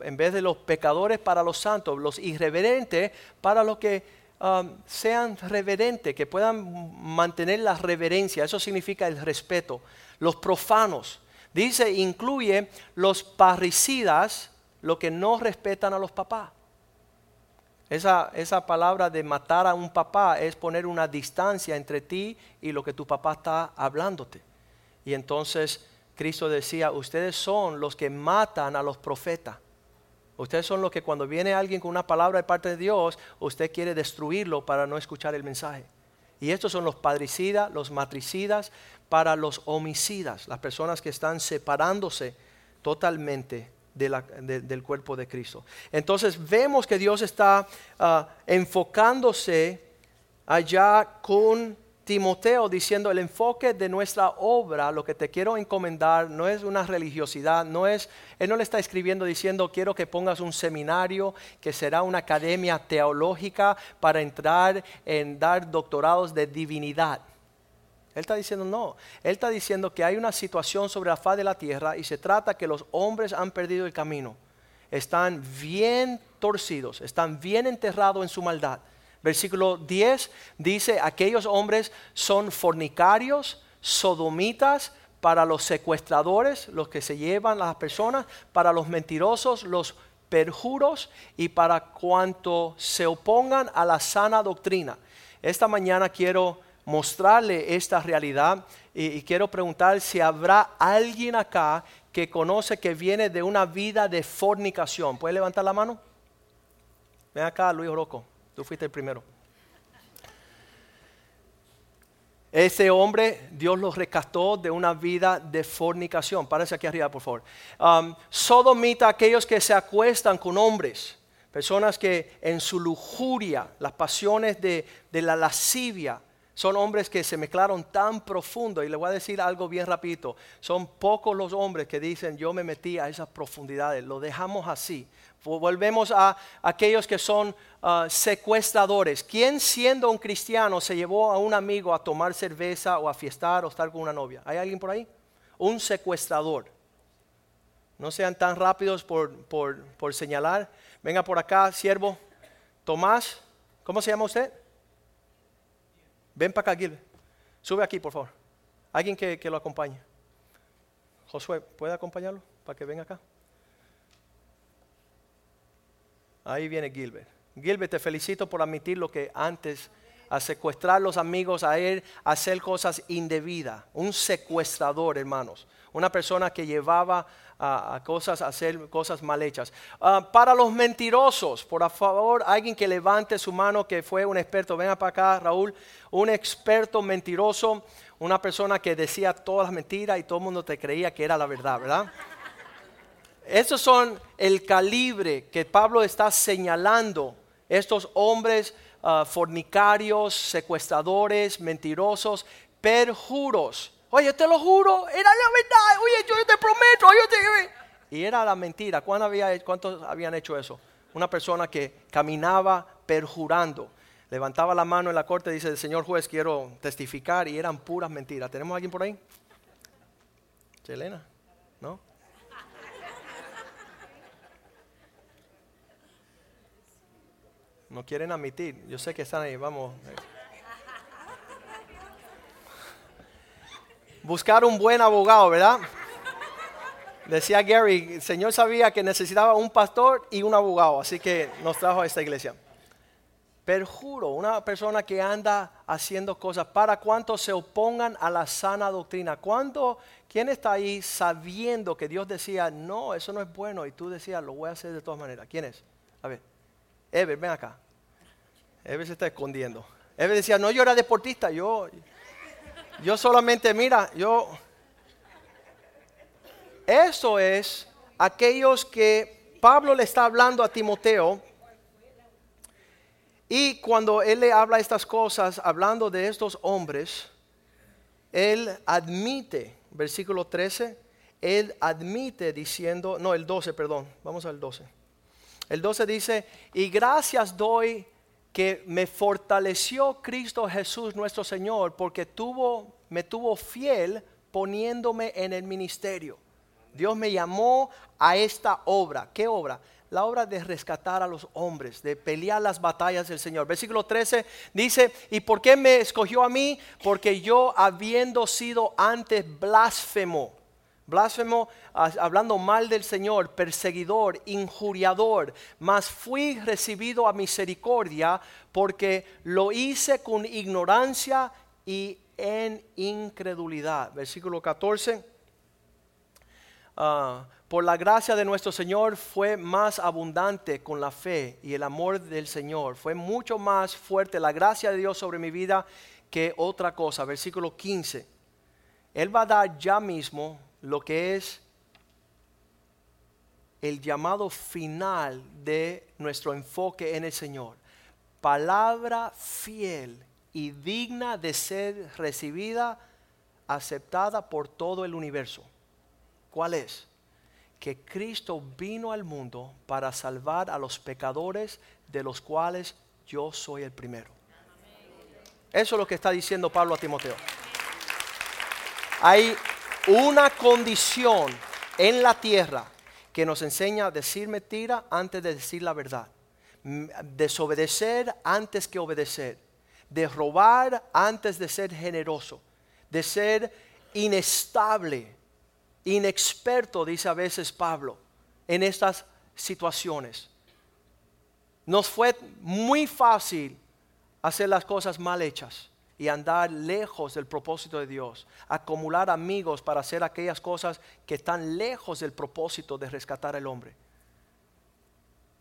En vez de los pecadores para los santos, los irreverentes para los que um, sean reverentes, que puedan mantener la reverencia. Eso significa el respeto. Los profanos. Dice, incluye los parricidas, los que no respetan a los papás. Esa, esa, palabra de matar a un papá es poner una distancia entre ti y lo que tu papá está hablándote. Y entonces Cristo decía, ustedes son los que matan a los profetas. Ustedes son los que cuando viene alguien con una palabra de parte de Dios, usted quiere destruirlo para no escuchar el mensaje. Y estos son los padricidas, los matricidas, para los homicidas, las personas que están separándose totalmente del cuerpo de Cristo. Entonces vemos que Dios está ah, enfocándose allá con Timoteo diciendo el enfoque de nuestra obra, lo que te quiero encomendar, no es una religiosidad, no es, él no le está escribiendo diciendo quiero que pongas un seminario que será una academia teológica para entrar en dar doctorados de divinidad. Él está diciendo no, él está diciendo que hay una situación sobre la faz de la tierra y se trata que los hombres han perdido el camino, están bien torcidos, están bien enterrados en su maldad. Versículo 10 dice, aquellos hombres son fornicarios, sodomitas, para los secuestradores, los que se llevan las personas, para los mentirosos, los perjuros y para cuanto se opongan a la sana doctrina. Esta mañana quiero mostrarle esta realidad y, quiero preguntar si habrá alguien acá que conoce que viene de una vida de fornicación? ¿Puede levantar la mano? Ven acá, Luis Oroco. Tú fuiste el primero. Ese hombre, Dios lo rescató de una vida de fornicación. Párese aquí arriba, por favor. Um, sodomita aquellos que se acuestan con hombres. Personas que en su lujuria, las pasiones de, de la lascivia, son hombres que se mezclaron tan profundo. Y le voy a decir algo bien rapidito. Son pocos los hombres que dicen, yo me metí a esas profundidades. Lo dejamos así. Volvemos a aquellos que son ah, secuestradores. ¿Quién siendo un cristiano se llevó a un amigo a tomar cerveza o a fiestar o estar con una novia? ¿Hay alguien por ahí? Un secuestrador. No sean tan rápidos por, por señalar. Venga por acá, siervo. Tomás, ¿cómo se llama usted? Ven para acá, Gilbert. Sube aquí, por favor. Alguien que, que lo acompañe. Josué, ¿puede acompañarlo para que venga acá? Ahí viene Gilbert. Gilbert, te felicito por admitir lo que antes, a secuestrar los amigos, a él, a hacer cosas indebidas. Un secuestrador, hermanos. Una persona que llevaba a, cosas, a hacer cosas mal hechas. Ah, para los mentirosos, por favor, alguien que levante su mano que fue un experto. Venga para acá, Raúl. Un experto mentiroso, una persona que decía todas las mentiras y todo el mundo te creía que era la verdad, ¿verdad? Esos son el calibre que Pablo está señalando. Estos hombres ah, fornicarios, secuestradores, mentirosos, perjuros. Oye, te lo juro, era la verdad. Oye, yo te prometo. Yo te... Y era la mentira. ¿Cuántos habían hecho eso? Una persona que caminaba perjurando. Levantaba la mano en la corte y dice, señor juez, quiero testificar. Y eran puras mentiras. ¿Tenemos alguien por ahí? Chelena, ¿no? No quieren admitir. Yo sé que están ahí, vamos. Buscar un buen abogado, ¿verdad? Decía Gary, el Señor sabía que necesitaba un pastor y un abogado, así que nos trajo a esta iglesia. Perjuro, una persona que anda haciendo cosas para cuantos se opongan a la sana doctrina. ¿Cuánto, ¿Quién está ahí sabiendo que Dios decía, no, eso no es bueno? Y tú decías, lo voy a hacer de todas maneras. ¿Quién es? A ver. Ever, ven acá. Ever se está escondiendo. Ever decía, no, yo era deportista, yo, yo solamente, mira, yo... Eso es aquellos que Pablo le está hablando a Timoteo. Y cuando él le habla estas cosas, hablando de estos hombres, él admite, versículo 13, él admite diciendo, no, el 12, perdón, vamos al 12. El 12 dice, y gracias doy que me fortaleció Cristo Jesús nuestro Señor porque tuvo, me tuvo fiel poniéndome en el ministerio. Dios me llamó a esta obra. ¿Qué obra? La obra de rescatar a los hombres, de pelear las batallas del Señor. Versículo 13 dice, ¿y por qué me escogió a mí? Porque yo habiendo sido antes blasfemo blasfemo, hablando mal del Señor, perseguidor, injuriador, mas fui recibido a misericordia porque lo hice con ignorancia y en incredulidad. Versículo 14. Ah, por la gracia de nuestro Señor fue más abundante con la fe y el amor del Señor. Fue mucho más fuerte la gracia de Dios sobre mi vida que otra cosa. Versículo 15. Él va a dar ya mismo lo que es el llamado final de nuestro enfoque en el Señor. Palabra fiel y digna de ser recibida, aceptada por todo el universo. ¿Cuál es? Que Cristo vino al mundo para salvar a los pecadores de los cuales yo soy el primero. Eso es lo que está diciendo Pablo a Timoteo. Hay una condición en la tierra que nos enseña a decir mentira antes de decir la verdad. Desobedecer antes que obedecer. De robar antes de ser generoso. De ser inestable, inexperto, dice a veces Pablo, en estas situaciones. Nos fue muy fácil hacer las cosas mal hechas y andar lejos del propósito de Dios, acumular amigos para hacer aquellas cosas que están lejos del propósito de rescatar al hombre.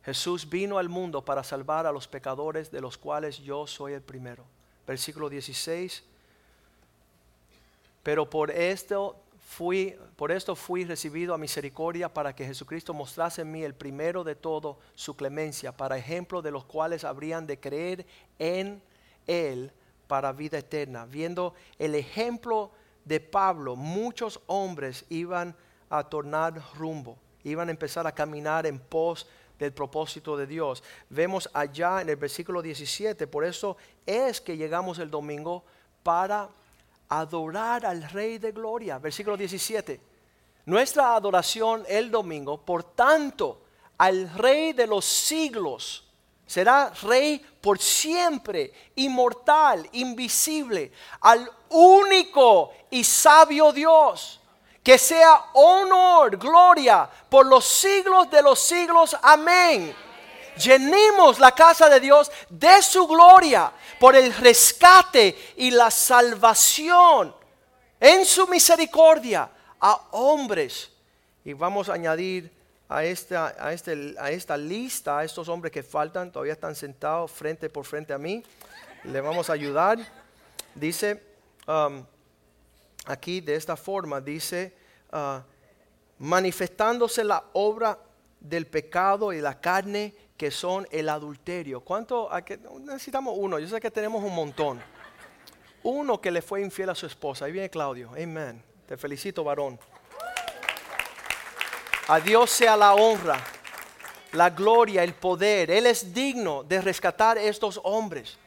Jesús vino al mundo para salvar a los pecadores de los cuales yo soy el primero. Versículo 16. Pero por esto fui, por esto fui recibido a misericordia para que Jesucristo mostrase en mí el primero de todo su clemencia, para ejemplo de los cuales habrían de creer en él para vida eterna. Viendo el ejemplo de Pablo, muchos hombres iban a tornar rumbo, iban a empezar a caminar en pos del propósito de Dios. Vemos allá en el versículo 17, por eso es que llegamos el domingo para adorar al Rey de Gloria. Versículo 17. Nuestra adoración el domingo, por tanto, al Rey de los siglos, será Rey por siempre, inmortal, invisible, al único y sabio Dios. Que sea honor, gloria por los siglos de los siglos. Amén. Llenemos la casa de Dios de su gloria por el rescate y la salvación en su misericordia a hombres. Y vamos a añadir a esta, a, este, a esta lista, a estos hombres que faltan, todavía están sentados frente por frente a mí. Le vamos a ayudar. Dice um, aquí de esta forma, dice, uh, manifestándose la obra del pecado y la carne que son el adulterio. ¿Cuánto? Necesitamos uno, yo sé que tenemos un montón. Uno que le fue infiel a su esposa. Ahí viene Claudio. Amén. Te felicito, varón. A Dios sea la honra, la gloria, el poder. Él es digno de rescatar estos hombres.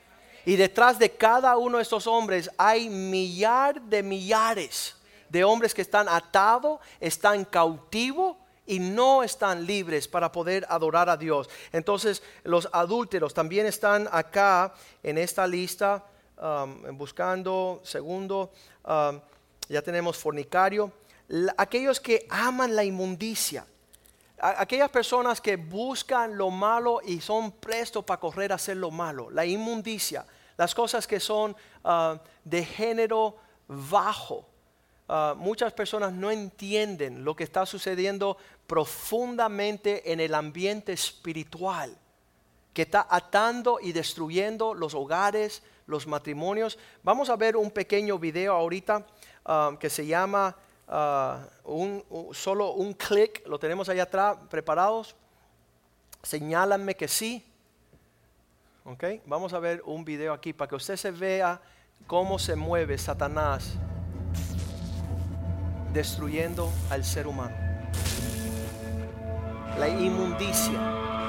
Y detrás de cada uno de estos hombres hay millar de millares de hombres que están atados, están cautivos y no están libres para poder adorar a Dios. Entonces los adúlteros también están acá en esta lista um, buscando, segundo, um, ya tenemos fornicario, aquellos que aman la inmundicia. Aquellas personas que buscan lo malo y son prestos para correr a hacer lo malo, la inmundicia, las cosas que son uh, de género bajo. Uh, muchas personas no entienden lo que está sucediendo profundamente en el ambiente espiritual, que está atando y destruyendo los hogares, los matrimonios. Vamos a ver un pequeño video ahorita um, que se llama uh, solo un clic, lo tenemos allá atrás, preparados. Señálanme que sí. Okay. Vamos a ver un video aquí para que usted se vea cómo se mueve Satanás destruyendo al ser humano la inmundicia.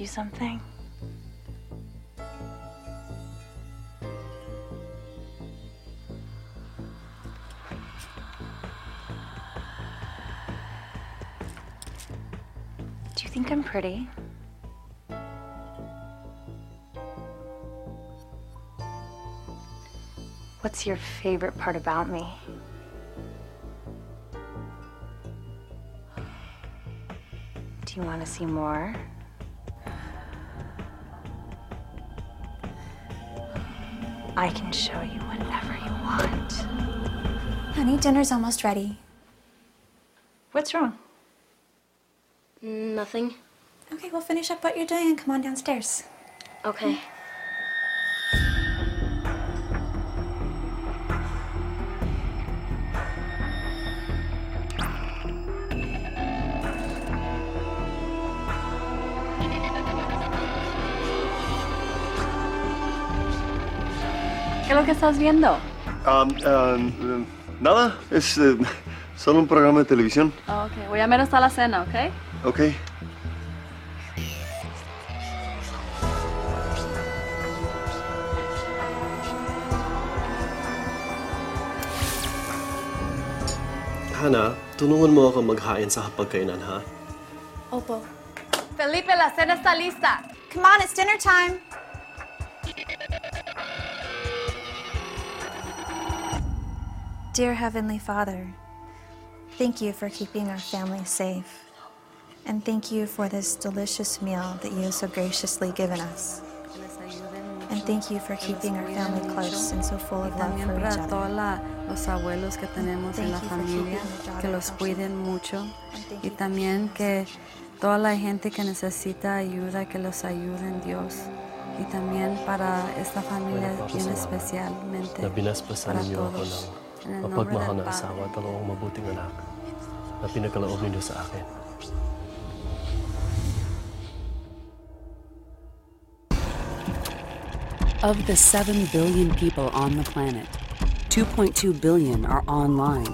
You something? Do you think I'm pretty? What's your favorite part about me? Do you want to see more? I can show you whatever you want. Honey, dinner's almost ready. What's wrong? Nothing. Okay, we'll finish up what you're doing and come on downstairs. Okay. estás viendo? Um, nada, es uh, solo un programa de televisión. Oh, ok, voy a menos a la cena, ¿ok? Ok. Hana, tulungan mo ako maghain sa hapagkainan, ha? Opo. Felipe, la cena está lista. Come on, it's dinner time. Dear Heavenly Father, thank you for keeping our family safe. And thank you for this delicious meal that you have so graciously given us. And thank you for keeping our family close and so full of love for each other. los abuelos que tenemos en la Thank you for familia, keeping your daughter que los healthy. cuiden mucho. thank Y you for también que toda la gente que necesita ayuda, que los ayuden Dios. Y también para esta familia Bueno, bien Papa, especialmente. Na binaspasan para ninyo ako todos. Ng En el nombre mapagmahal na asawa at dalawang mabuting anak na pinagkaloob ninyo sa akin. Of the 7 billion people on the planet, 2.2 billion are online.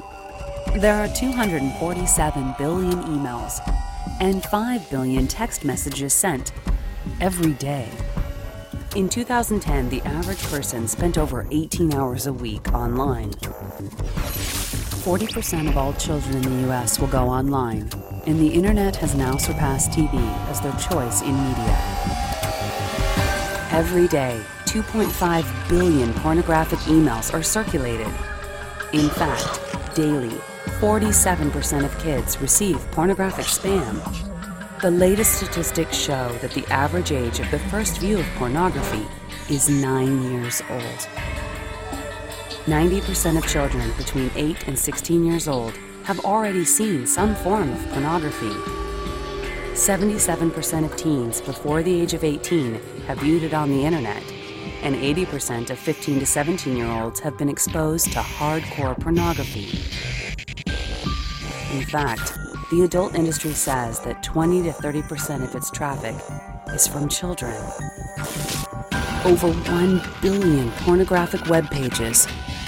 There are 247 billion emails and 5 billion text messages sent every day. In 2010, the average person spent over 18 hours a week online. 40% of all children in the US will go online, and the internet has now surpassed TV as their choice in media. Every day, 2.5 billion pornographic emails are circulated. In fact, daily, 47% of kids receive pornographic spam. The latest statistics show that the average age of the first view of pornography is nine years old. 90% of children between 8 and 16 years old have already seen some form of pornography. 77% of teens before the age of 18 have viewed it on the internet, and 80% of 15 to 17 year olds have been exposed to hardcore pornography. In fact, the adult industry says that 20 to 30% of its traffic is from children. Over 1 billion pornographic web pages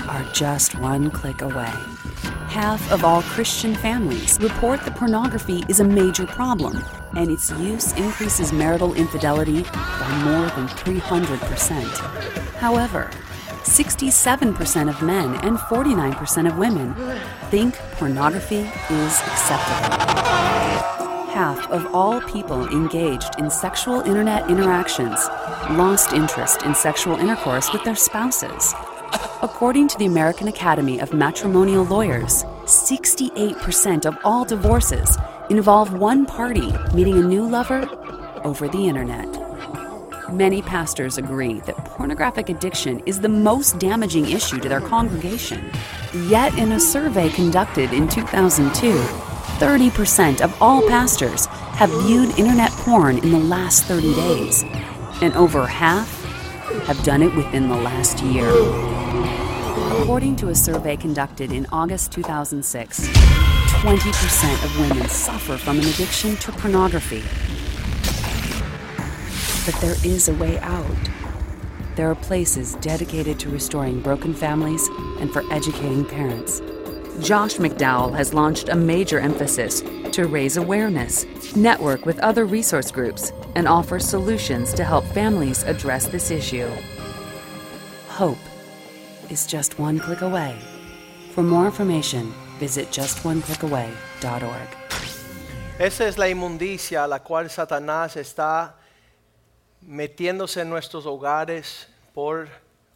are just one click away. Half of all Christian families report that pornography is a major problem, and its use increases marital infidelity by more than 300%. However, 67% of men and 49% of women think pornography is acceptable. Half of all people engaged in sexual internet interactions lost interest in sexual intercourse with their spouses. According to the American Academy of Matrimonial Lawyers, 68% of all divorces involve one party meeting a new lover over the internet. Many pastors agree that pornographic addiction is the most damaging issue to their congregation. Yet, in a survey conducted in 2002, 30% of all pastors have viewed internet porn in the last 30 days, and over half have done it within the last year. According to a survey conducted in August 2006, 20% of women suffer from an addiction to pornography. But there is a way out. There are places dedicated to restoring broken families and for educating parents. Josh McDowell has launched a major emphasis to raise awareness, network with other resource groups, and offer solutions to help families address this issue. Hope is just one click away. For more information, visit justoneclickaway.org. Esa es la inmundicia a la cual Satanás está metiéndose en nuestros hogares por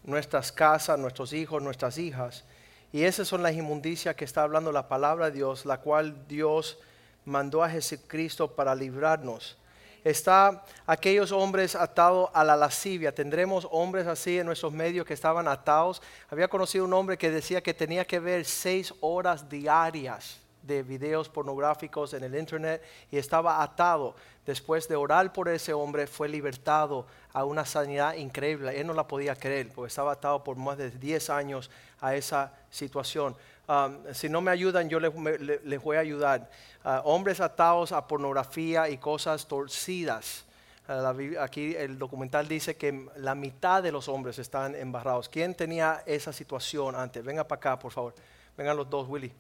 nuestras casas, nuestros hijos, nuestras hijas. Y esas son las inmundicias que está hablando la palabra de Dios, la cual Dios mandó a Jesucristo para librarnos. Está aquellos hombres atados a la lascivia. Tendremos hombres así en nuestros medios que estaban atados. Había conocido un hombre que decía que tenía que ver seis horas diarias de videos pornográficos en el internet y estaba atado. Después de orar por ese hombre, fue libertado a una sanidad increíble. Él no la podía creer porque estaba atado por más de 10 años a esa situación. Um, si no me ayudan, yo les, voy a ayudar. Uh, hombres atados a pornografía y cosas torcidas. Uh, aquí el documental dice que la mitad de los hombres están embarrados. ¿Quién tenía esa situación antes? Venga para acá, por favor. Vengan los dos, Willy.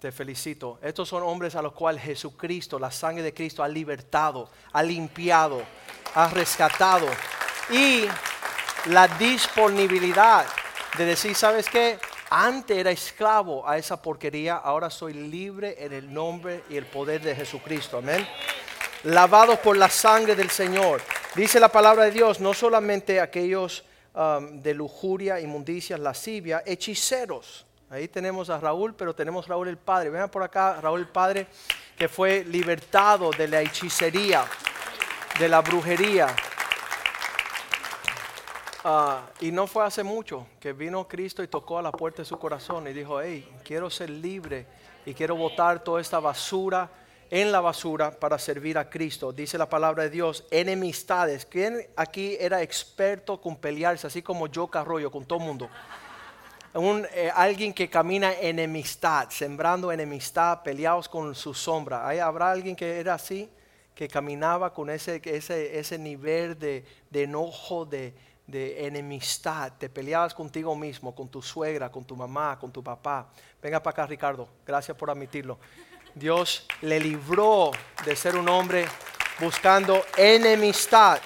Te felicito. Estos son hombres a los cuales Jesucristo, la sangre de Cristo, ha libertado, ha limpiado, ha rescatado. Y la disponibilidad de decir, ¿sabes qué? Antes era esclavo a esa porquería, ahora soy libre en el nombre y el poder de Jesucristo. Amén. Lavados por la sangre del Señor. Dice la palabra de Dios, no solamente aquellos um, de lujuria, inmundicias, lascivia, hechiceros. Ahí tenemos a Raúl, pero tenemos Raúl el Padre. Vean por acá, Raúl el Padre, que fue libertado de la hechicería, de la brujería. Ah, y no fue hace mucho que vino Cristo y tocó a la puerta de su corazón y dijo, hey, quiero ser libre y quiero botar toda esta basura en la basura para servir a Cristo. Dice la palabra de Dios, enemistades. ¿Quién aquí era experto con pelearse, así como yo Carroyo, con todo el mundo? Un, eh, alguien que camina enemistad, sembrando enemistad, peleados con su sombra. ¿Hay, ¿Habrá alguien que era así? Que caminaba con ese, ese, ese nivel de, de enojo, de, de enemistad, te peleabas contigo mismo, con tu suegra, con tu mamá, con tu papá. Venga para acá, Ricardo, gracias por admitirlo. Dios le libró de ser un hombre buscando enemistad.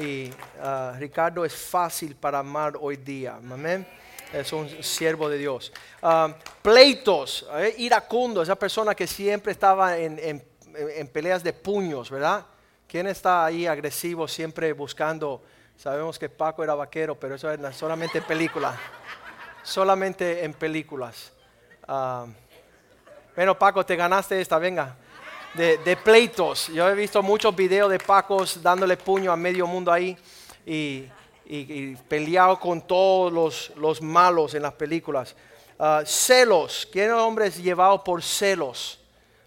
Y ah, Ricardo es fácil para amar hoy día. Amén. Es un siervo de Dios. Ah, pleitos, eh, iracundo, esa persona que siempre estaba en, en peleas de puños, ¿verdad? ¿Quién está ahí agresivo, siempre buscando? Sabemos que Paco era vaquero, pero eso es solamente en películas. solamente en películas. Ah, bueno, Paco, te ganaste esta, venga. De, pleitos. Yo he visto muchos videos de Pacos dándole puño a medio mundo ahí y, peleado con todos los, los, malos en las películas. Ah, celos. ¿Quién hombre llevado por celos?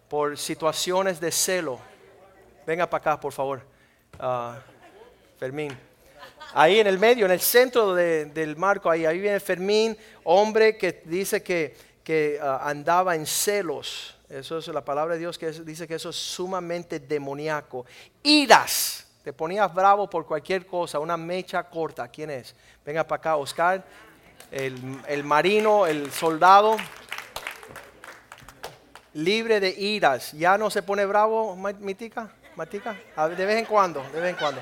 Por situaciones de celo. Venga para acá, por favor. Uh, Fermín. Ahí en el medio, en el centro del marco, ahí, ahí viene Fermín, hombre que dice que, que ah, andaba en celos. Eso es la palabra de Dios que dice que eso es sumamente demoníaco. Iras, te ponías bravo por cualquier cosa, una mecha corta. ¿Quién es? Venga para acá, Oscar, el, marino, el soldado libre de iras. ¿Ya no se pone bravo, Mitica? ¿Matica? De vez en cuando, de vez en cuando.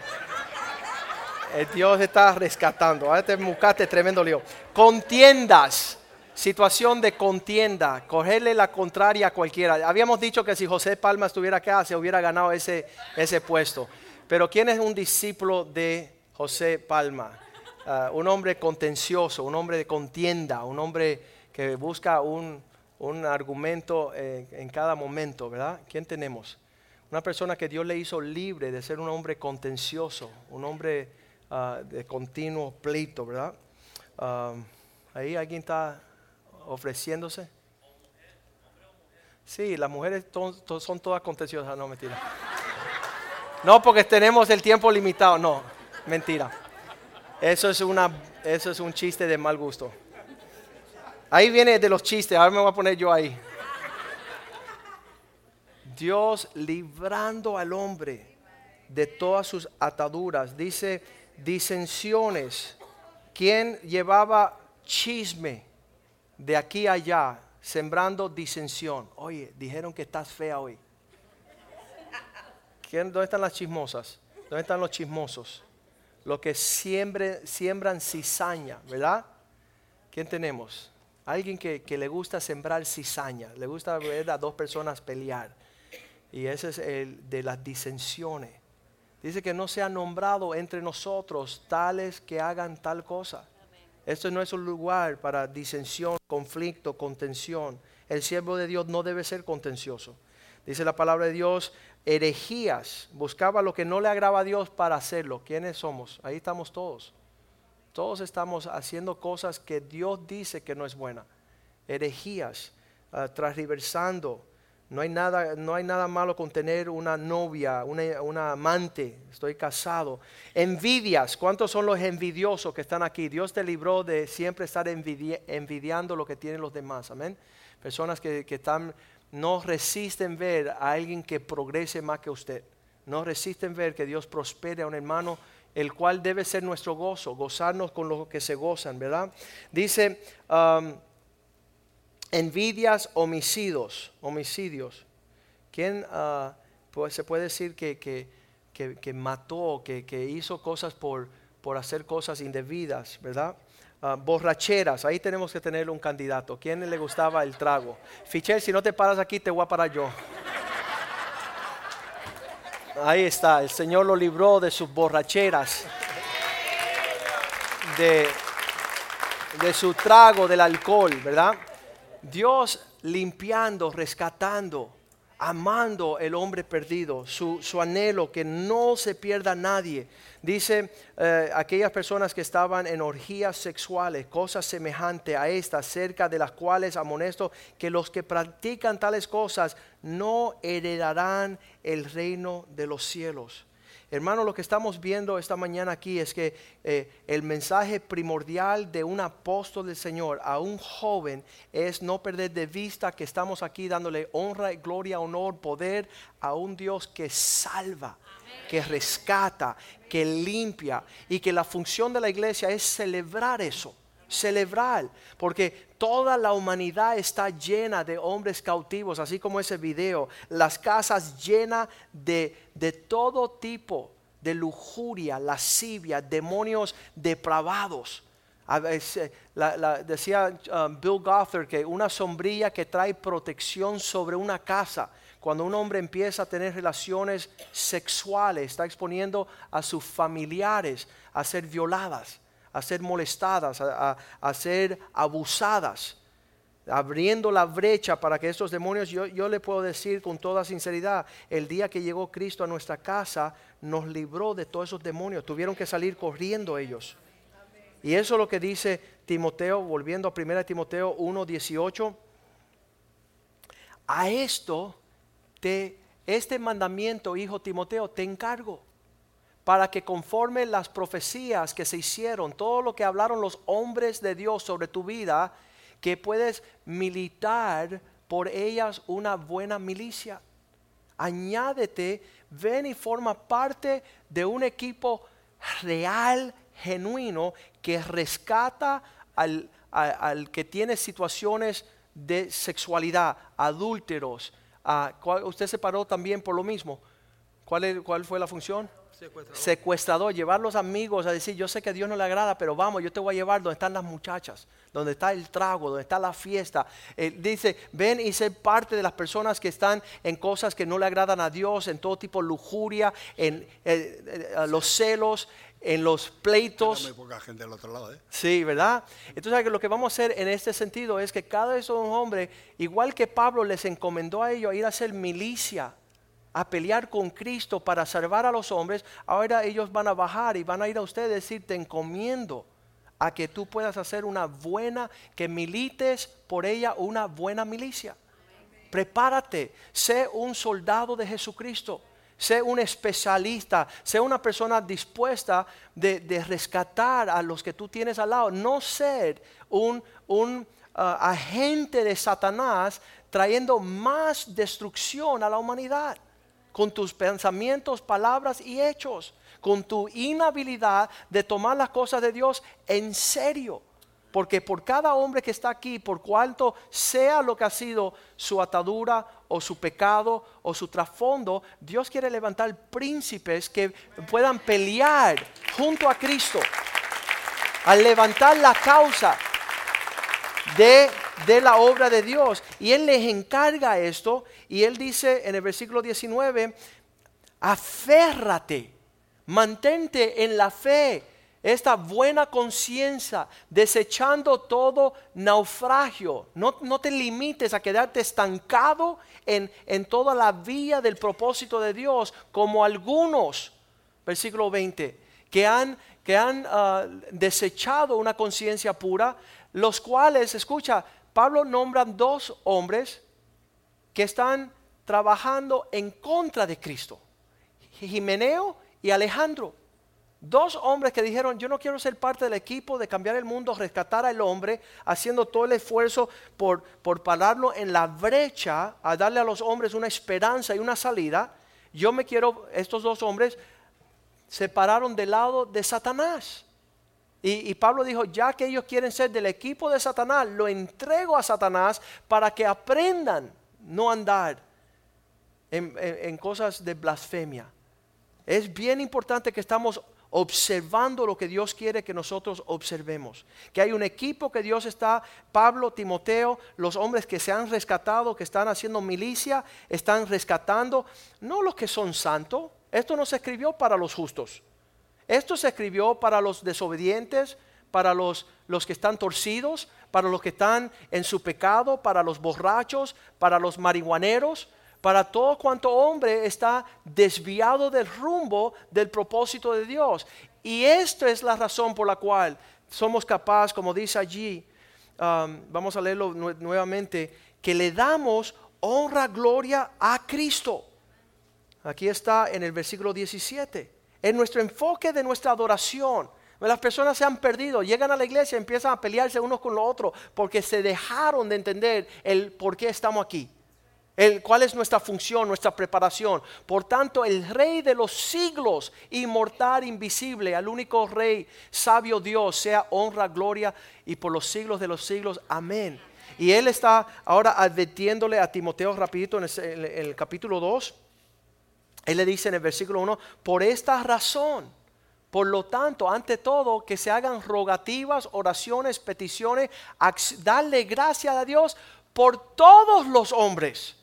El Dios está rescatando. Ahora te buscaste tremendo lío. Contiendas. Situación de contienda. Cogerle la contraria a cualquiera. Habíamos dicho que si José Palma estuviera acá, se hubiera ganado ese, ese puesto. Pero ¿quién es un discípulo de José Palma? Ah, un hombre contencioso, un hombre de contienda, un hombre que busca un, argumento eh, en cada momento, ¿verdad? ¿Quién tenemos? Una persona que Dios le hizo libre de ser un hombre contencioso, un hombre Ah, de continuo pleito, ¿verdad? Ah, ahí alguien está ofreciéndose. Sí, las mujeres son todas contenciosas, no mentira. No, porque tenemos el tiempo limitado, no, mentira. Eso es, una, eso es un chiste de mal gusto. Ahí viene de los chistes, ahora me voy a poner yo ahí. Dios librando al hombre de todas sus ataduras. Dice disensiones. ¿Quién llevaba chisme de aquí a allá, sembrando disensión? Oye, dijeron que estás fea hoy. ¿Dónde están las chismosas? ¿Dónde están los chismosos? Los que siempre, siembran cizaña, ¿verdad? ¿Quién tenemos? Alguien que, que, le gusta sembrar cizaña, le gusta ver a dos personas pelear. Y ese es el de las disensiones. Dice que no se ha nombrado entre nosotros tales que hagan tal cosa. Esto no es un lugar para disensión, conflicto, contención. El siervo de Dios no debe ser contencioso. Dice la palabra de Dios, herejías. Buscaba lo que no le agrava a Dios para hacerlo. ¿Quiénes somos? Ahí estamos todos. Todos estamos haciendo cosas que Dios dice que no es buena. Herejías, uh, no hay nada, no hay nada malo con tener una novia, una, amante. Estoy casado. Envidias. ¿Cuántos son los envidiosos que están aquí? Dios te libró de siempre estar envidiando lo que tienen los demás. Amén. Personas que, que están, no resisten ver a alguien que progrese más que usted. No resisten ver que Dios prospere a un hermano, el cual debe ser nuestro gozo, gozarnos con lo que se gozan, ¿verdad? Dice. Um, envidias, homicidios, homicidios. ¿Quién pues se puede decir que, que, mató, que, hizo cosas por, por, hacer cosas indebidas, verdad? Ah, borracheras. Ahí tenemos que tener un candidato. ¿Quién le gustaba el trago? Fichel, si no te paras aquí, te voy a parar yo. Ahí está, el Señor lo libró de sus borracheras, de, de su trago del alcohol, ¿verdad? Dios limpiando, rescatando, amando el hombre perdido, su, su anhelo que no se pierda nadie. Dice eh, aquellas personas que estaban en orgías sexuales, cosas semejantes a estas, cerca de las cuales amonesto que los que practican tales cosas no heredarán el reino de los cielos. Hermano, lo que estamos viendo esta mañana aquí es que eh, el mensaje primordial de un apóstol del Señor a un joven es no perder de vista que estamos aquí dándole honra, gloria, honor, poder a un Dios que salva, que rescata, que limpia y que la función de la iglesia es celebrar eso celebrar, porque toda la humanidad está llena de hombres cautivos, así como ese video, las casas llenas de, de todo tipo de lujuria, lascivia, demonios depravados. Decía um, Bill Gothard que una sombrilla que trae protección sobre una casa, cuando un hombre empieza a tener relaciones sexuales, está exponiendo a sus familiares a ser violadas a ser molestadas, a, ser abusadas, abriendo la brecha para que estos demonios, yo, yo le puedo decir con toda sinceridad, el día que llegó Cristo a nuestra casa, nos libró de todos esos demonios, tuvieron que salir corriendo ellos. Y eso es lo que dice Timoteo, volviendo a 1 Timoteo 1:18. A esto te este mandamiento, hijo Timoteo, te encargo para que conforme las profecías que se hicieron, todo lo que hablaron los hombres de Dios sobre tu vida, que puedes militar por ellas una buena milicia. Añádete, ven y forma parte de un equipo real, genuino, que rescata al, que tiene situaciones de sexualidad, adúlteros. Usted se paró también por lo mismo. ¿Cuál, ¿Cuál fue la función? Secuestrador. llevar los amigos a decir, yo sé que a Dios no le agrada, pero vamos, yo te voy a llevar donde están las muchachas, donde está el trago, donde está la fiesta. dice, ven y sé parte de las personas que están en cosas que no le agradan a Dios, en todo tipo de lujuria, en eh, eh, los celos, en los pleitos. Muy poca gente del otro lado, ¿eh? Sí, ¿verdad? Entonces lo que vamos a hacer en este sentido es que cada vez un hombre, igual que Pablo les encomendó a ellos a ir a hacer milicia a pelear con Cristo para salvar a los hombres, ahora ellos van a bajar y van a ir a usted y decir, te encomiendo a que tú puedas hacer una buena, que milites por ella una buena milicia. Prepárate, sé un soldado de Jesucristo, sé un especialista, sé una persona dispuesta de, rescatar a los que tú tienes al lado, no ser un, un uh, agente de Satanás trayendo más destrucción a la humanidad con tus pensamientos, palabras y hechos, con tu inhabilidad de tomar las cosas de Dios en serio. Porque por cada hombre que está aquí, por cuanto sea lo que ha sido su atadura o su pecado o su trasfondo, Dios quiere levantar príncipes que puedan pelear junto a Cristo. Al levantar la causa de de la obra de Dios. Y Él les encarga esto y Él dice en el versículo 19, aférrate, mantente en la fe, esta buena conciencia, desechando todo naufragio. No, no, te limites a quedarte estancado en, en, toda la vía del propósito de Dios, como algunos, versículo 20, que han, que han ah, desechado una conciencia pura, los cuales, escucha, Pablo nombra dos hombres que están trabajando en contra de Cristo. Jimeneo y Alejandro. Dos hombres que dijeron, yo no quiero ser parte del equipo de cambiar el mundo, rescatar al hombre, haciendo todo el esfuerzo por, por pararlo en la brecha, a darle a los hombres una esperanza y una salida. Yo me quiero, estos dos hombres se pararon del lado de Satanás. Y, Pablo dijo, ya que ellos quieren ser del equipo de Satanás, lo entrego a Satanás para que aprendan no andar en, cosas de blasfemia. Es bien importante que estamos observando lo que Dios quiere que nosotros observemos. Que hay un equipo que Dios está, Pablo, Timoteo, los hombres que se han rescatado, que están haciendo milicia, están rescatando, no los que son santos. Esto no se escribió para los justos. Esto se escribió para los desobedientes, para los, los que están torcidos, para los que están en su pecado, para los borrachos, para los marihuaneros, para todo cuanto hombre está desviado del rumbo del propósito de Dios. Y esto es la razón por la cual somos capaces, como dice allí, um, vamos a leerlo nuevamente, que le damos honra, gloria a Cristo. Aquí está en el versículo 17. En nuestro enfoque de nuestra adoración. Las personas se han perdido, llegan a la iglesia empiezan a pelearse unos con los otros porque se dejaron de entender el por qué estamos aquí cuál es nuestra función, nuestra preparación. Por tanto, el Rey de los siglos, inmortal, invisible, al único Rey, sabio Dios, sea honra, gloria y por los siglos de los siglos. Amén. Y él está ahora advirtiéndole a Timoteo rapidito en el, en el capítulo 2. Él le dice en el versículo 1, por esta razón, por lo tanto, ante todo, que se hagan rogativas, oraciones, peticiones, darle gracias a Dios por todos los hombres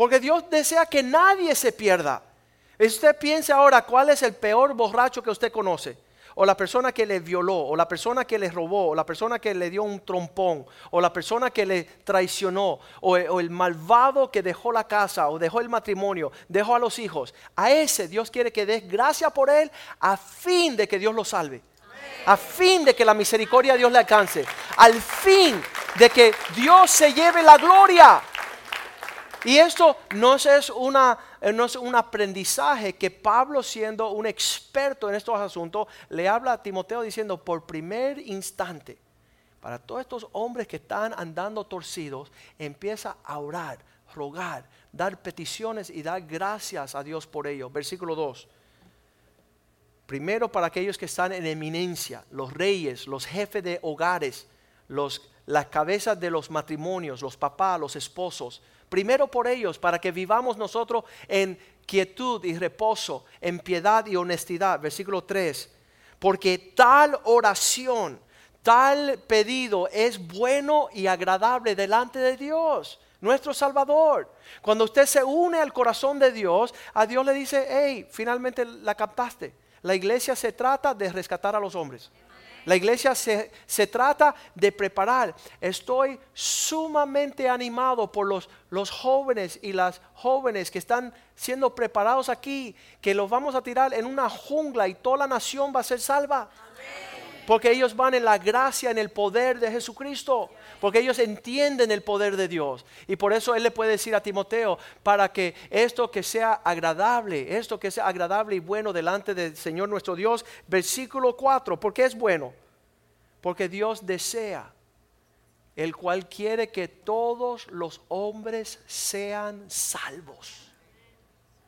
porque Dios desea que nadie se pierda. Usted piense ahora cuál es el peor borracho que usted conoce. O la persona que le violó, o la persona que le robó, o la persona que le dio un trompón, o la persona que le traicionó, o, el malvado que dejó la casa, o dejó el matrimonio, dejó a los hijos. A ese Dios quiere que des gracia por él a fin de que Dios lo salve. A fin de que la misericordia de Dios le alcance. Al fin de que Dios se lleve la gloria. Y esto no es, una, es un aprendizaje que Pablo, siendo un experto en estos asuntos, le habla a Timoteo diciendo, por primer instante, para todos estos hombres que están andando torcidos, empieza a orar, rogar, dar peticiones y dar gracias a Dios por ello. Versículo 2. Primero para aquellos que están en eminencia, los reyes, los jefes de hogares, los, las cabezas de los matrimonios, los papás, los esposos, Primero por ellos, para que vivamos nosotros en quietud y reposo, en piedad y honestidad. Versículo 3. Porque tal oración, tal pedido es bueno y agradable delante de Dios, nuestro Salvador. Cuando usted se une al corazón de Dios, a Dios le dice, hey, finalmente la captaste. La iglesia se trata de rescatar a los hombres. La iglesia se, trata de preparar. Estoy sumamente animado por los, los jóvenes y las jóvenes que están siendo preparados aquí, que los vamos a tirar en una jungla y toda la nación va a ser salva. Porque ellos van en la gracia, en el poder de Jesucristo. Porque ellos entienden el poder de Dios. Y por eso Él le puede decir a Timoteo, para que esto que sea agradable, esto que sea agradable y bueno delante del Señor nuestro Dios, versículo 4, porque es bueno. Porque Dios desea, el cual quiere que todos los hombres sean salvos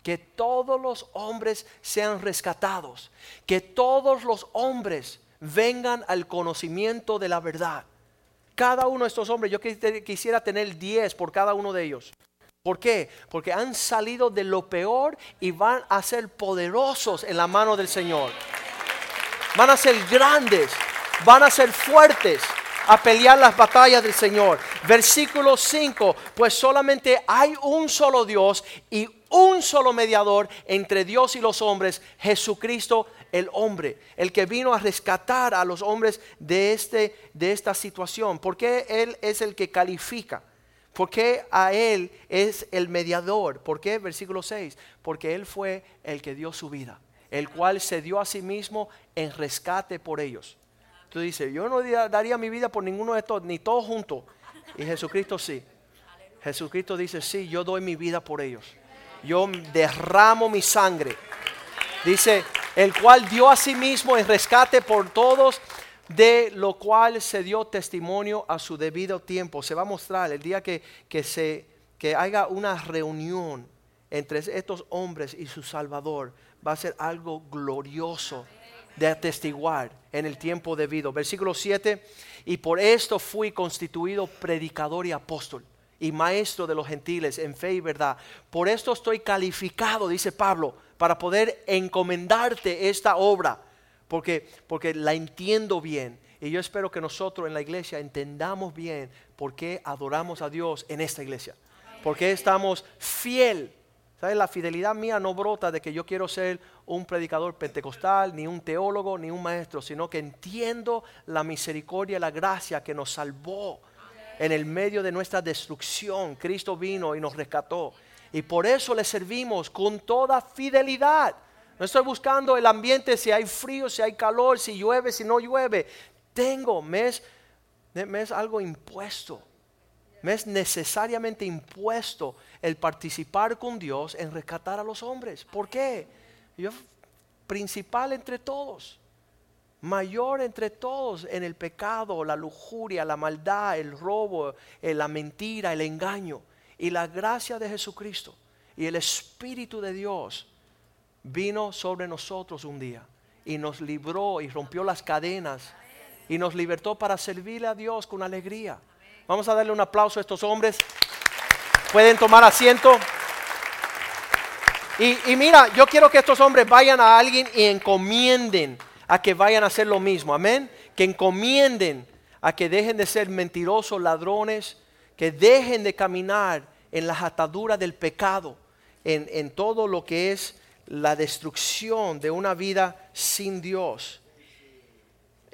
que todos los hombres sean rescatados, que todos los hombres vengan al conocimiento de la verdad. Cada uno de estos hombres, yo quisiera tener 10 por cada uno de ellos. ¿Por qué? Porque han salido de lo peor y van a ser poderosos en la mano del Señor. Van a ser grandes, van a ser fuertes a pelear las batallas del Señor. Versículo 5, pues solamente hay un solo Dios y un solo mediador entre Dios y los hombres, Jesucristo el hombre, el que vino a rescatar a los hombres de, este, de esta situación. Porque Él es el que califica. Porque a Él es el mediador. ¿Por qué? Versículo 6. Porque Él fue el que dio su vida, el cual se dio a sí mismo en rescate por ellos. Tú dices, yo no daría mi vida por ninguno de estos, ni todos juntos. Y Jesucristo sí. Jesucristo dice, sí, yo doy mi vida por ellos. Yo derramo mi sangre. Dice, el cual dio a sí mismo en rescate por todos, de lo cual se dio testimonio a su debido tiempo. Se va a mostrar el día que, que, se, que haya una reunión entre estos hombres y su Salvador. Va a ser algo glorioso de atestiguar en el tiempo debido. Versículo 7, y por esto fui constituido predicador y apóstol y maestro de los gentiles en fe y verdad. Por esto estoy calificado, dice Pablo, para poder encomendarte esta obra. porque, porque la entiendo bien. Y yo espero que nosotros en la iglesia entendamos bien por qué adoramos a Dios en esta iglesia. Por qué estamos fiel. ¿Sabes? La fidelidad mía no brota de que yo quiero ser un predicador pentecostal, ni un teólogo, ni un maestro, sino que entiendo la misericordia y la gracia que nos salvó en el medio de nuestra destrucción. Cristo vino y nos rescató. Y por eso le servimos con toda fidelidad. No estoy buscando el ambiente, si hay frío, si hay calor, si llueve, si no llueve. Tengo, me es, me es algo impuesto. Me es necesariamente impuesto el participar con Dios en rescatar a los hombres. ¿Por qué? Yo, principal entre todos, mayor entre todos en el pecado, la lujuria, la maldad, el robo, eh, la mentira, el engaño. Y la gracia de Jesucristo y el Espíritu de Dios vino sobre nosotros un día y nos libró y rompió las cadenas y nos libertó para servirle a Dios con alegría. Vamos a darle un aplauso a estos hombres. Pueden tomar asiento. Y, y, mira, yo quiero que estos hombres vayan a alguien y encomienden a que vayan a hacer lo mismo. Amén. Que encomienden a que dejen de ser mentirosos, ladrones, que dejen de caminar en las ataduras del pecado, en, en todo lo que es la destrucción de una vida sin Dios.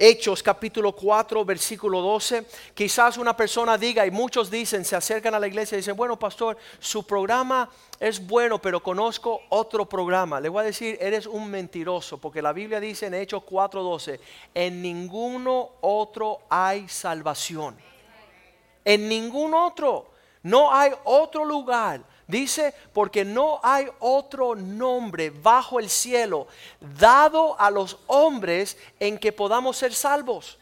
Hechos capítulo 4, versículo 12. Quizás una persona diga, y muchos dicen, se acercan a la iglesia y dicen, bueno, pastor, su programa es bueno, pero conozco otro programa. Le voy a decir, eres un mentiroso, porque la Biblia dice en Hechos 4, 12, en ninguno otro hay salvación. En ningún otro. No hay otro lugar Dice, porque no hay otro nombre bajo el cielo dado a los hombres en que podamos ser salvos.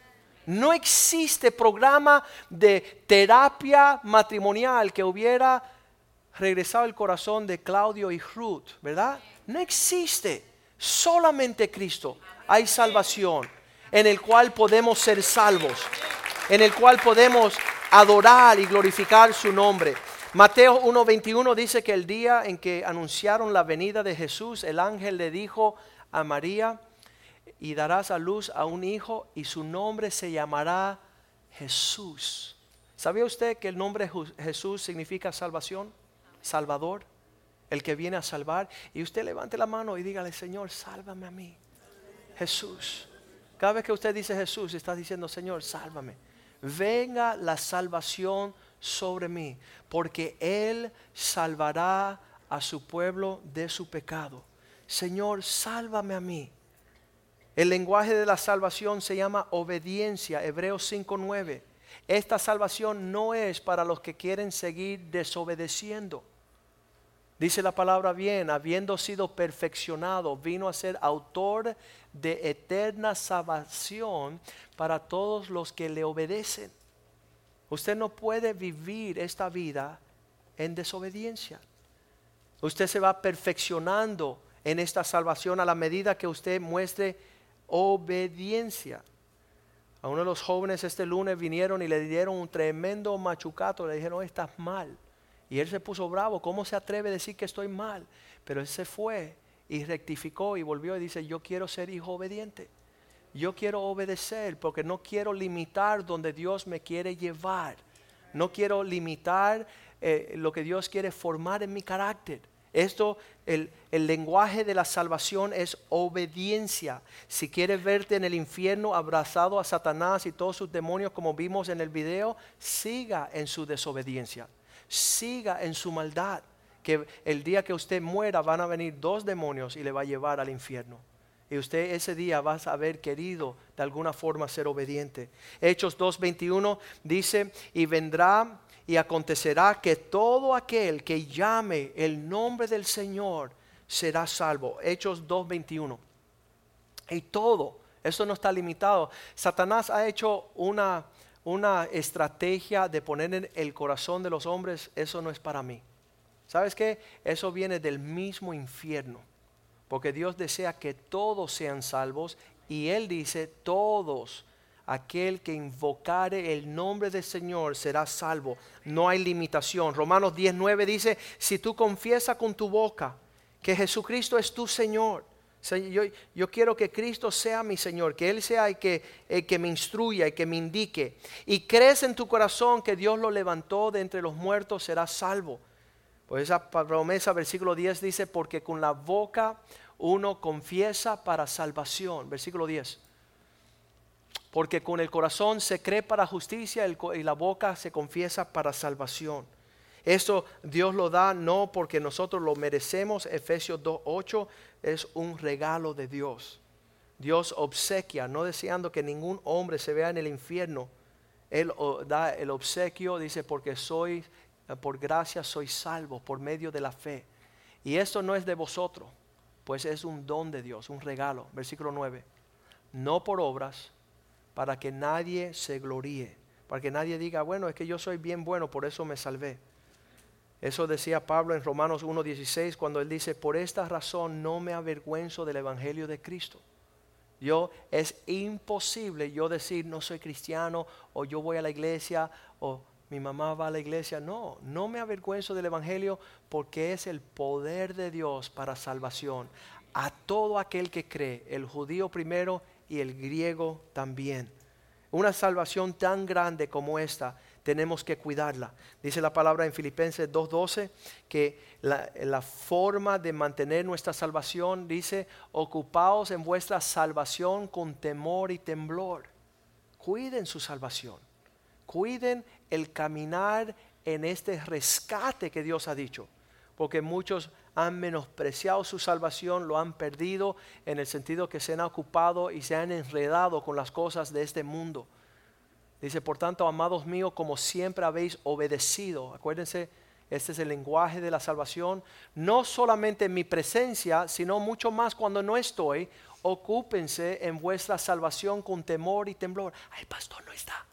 No existe programa de terapia matrimonial que hubiera regresado el corazón de Claudio y Ruth, ¿verdad? No existe. Solamente Cristo hay salvación en el cual podemos ser salvos, en el cual podemos adorar y glorificar su nombre. Mateo 1:21 dice que el día en que anunciaron la venida de Jesús, el ángel le dijo a María, y darás a luz a un hijo y su nombre se llamará Jesús. ¿Sabía usted que el nombre Jesús significa salvación? Salvador, el que viene a salvar. Y usted levante la mano y dígale, Señor, sálvame a mí. Jesús. Cada vez que usted dice Jesús, está diciendo, Señor, sálvame. Venga la salvación sobre mí, porque Él salvará a su pueblo de su pecado. Señor, sálvame a mí. El lenguaje de la salvación se llama obediencia, Hebreos 5.9. Esta salvación no es para los que quieren seguir desobedeciendo. Dice la palabra bien, habiendo sido perfeccionado, vino a ser autor de eterna salvación para todos los que le obedecen. Usted no puede vivir esta vida en desobediencia. Usted se va perfeccionando en esta salvación a la medida que usted muestre obediencia. A uno de los jóvenes este lunes vinieron y le dieron un tremendo machucato, le dijeron, estás mal. Y él se puso bravo, ¿cómo se atreve a decir que estoy mal? Pero él se fue y rectificó y volvió y dice, yo quiero ser hijo obediente yo quiero obedecer porque no quiero limitar donde Dios me quiere llevar. No quiero limitar eh, lo que Dios quiere formar en mi carácter. Esto, el, el, lenguaje de la salvación es obediencia. Si quieres verte en el infierno abrazado a Satanás y todos sus demonios como vimos en el video, siga en su desobediencia. Siga en su maldad. Que el día que usted muera van a venir dos demonios y le va a llevar al infierno. Y usted ese día va a haber querido de alguna forma ser obediente. Hechos 2.21 dice, y vendrá y acontecerá que todo aquel que llame el nombre del Señor será salvo. Hechos 2.21. Y todo, eso no está limitado. Satanás ha hecho una, una estrategia de poner en el corazón de los hombres, eso no es para mí. ¿Sabes qué? Eso viene del mismo infierno. Porque Dios desea que todos sean salvos y Él dice, todos, aquel que invocare el nombre del Señor será salvo. No hay limitación. Romanos 19 dice, si tú confiesas con tu boca que Jesucristo es tu Señor, Yo, quiero que Cristo sea mi Señor, que Él sea el que, el que me instruya y que me indique. Y crees en tu corazón que Dios lo levantó de entre los muertos, serás salvo. Pues esa promesa, versículo 10 dice, porque con la boca uno confiesa para salvación. Versículo 10. Porque con el corazón se cree para justicia y la boca se confiesa para salvación. Esto Dios lo da no porque nosotros lo merecemos. Efesios 2.8 es un regalo de Dios. Dios obsequia, no deseando que ningún hombre se vea en el infierno. Él da el obsequio, dice, porque soy, por gracia soy salvo por medio de la fe. Y esto no es de vosotros, pues es un don de Dios, un regalo. Versículo 9. No por obras, para que nadie se gloríe, para que nadie diga, bueno, es que yo soy bien bueno, por eso me salvé. Eso decía Pablo en Romanos 1.16 cuando él dice, por esta razón no me avergüenzo del Evangelio de Cristo. Yo es imposible yo decir no soy cristiano o yo voy a la iglesia o mi mamá va a la iglesia. No, no me avergüenzo del Evangelio porque es el poder de Dios para salvación a todo aquel que cree, el judío primero y el griego también. Una salvación tan grande como esta, tenemos que cuidarla. Dice la palabra en Filipenses 2.12 que la, la, forma de mantener nuestra salvación dice, ocupaos en vuestra salvación con temor y temblor. Cuiden su salvación. Cuiden el caminar en este rescate que Dios ha dicho. Porque muchos han menospreciado su salvación, lo han perdido en el sentido que se han ocupado y se han enredado con las cosas de este mundo. Dice, por tanto, amados míos, como siempre habéis obedecido, acuérdense, este es el lenguaje de la salvación, no solamente en mi presencia, sino mucho más cuando no estoy, ocúpense en vuestra salvación con temor y temblor. Ay, pastor no está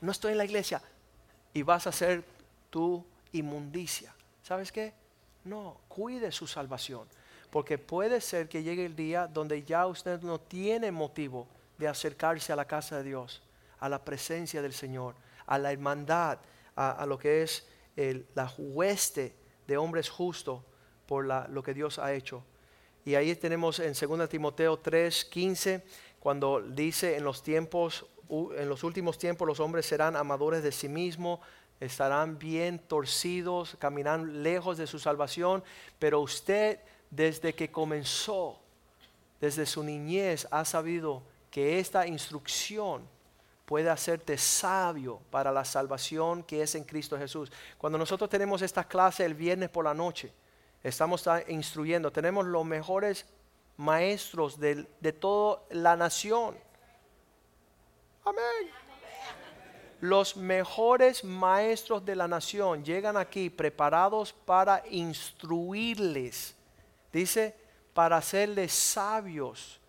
no estoy en la iglesia. Y vas a ser tu inmundicia. ¿Sabes qué? No, cuide su salvación. Porque puede ser que llegue el día donde ya usted no tiene motivo de acercarse a la casa de Dios, a la presencia del Señor, a la hermandad, a, lo que es la hueste de hombres justos por lo que Dios ha hecho. Y ahí tenemos en 2 Timoteo 3, 15, cuando dice en los tiempos en los últimos tiempos los hombres serán amadores de sí mismos, estarán bien torcidos, caminarán lejos de su salvación, pero usted desde que comenzó, desde su niñez, ha sabido que esta instrucción puede hacerte sabio para la salvación que es en Cristo Jesús. Cuando nosotros tenemos esta clase el viernes por la noche, estamos instruyendo, tenemos los mejores maestros de, de toda la nación Amén. Los mejores maestros de la nación llegan aquí preparados para instruirles. Dice, para hacerles sabios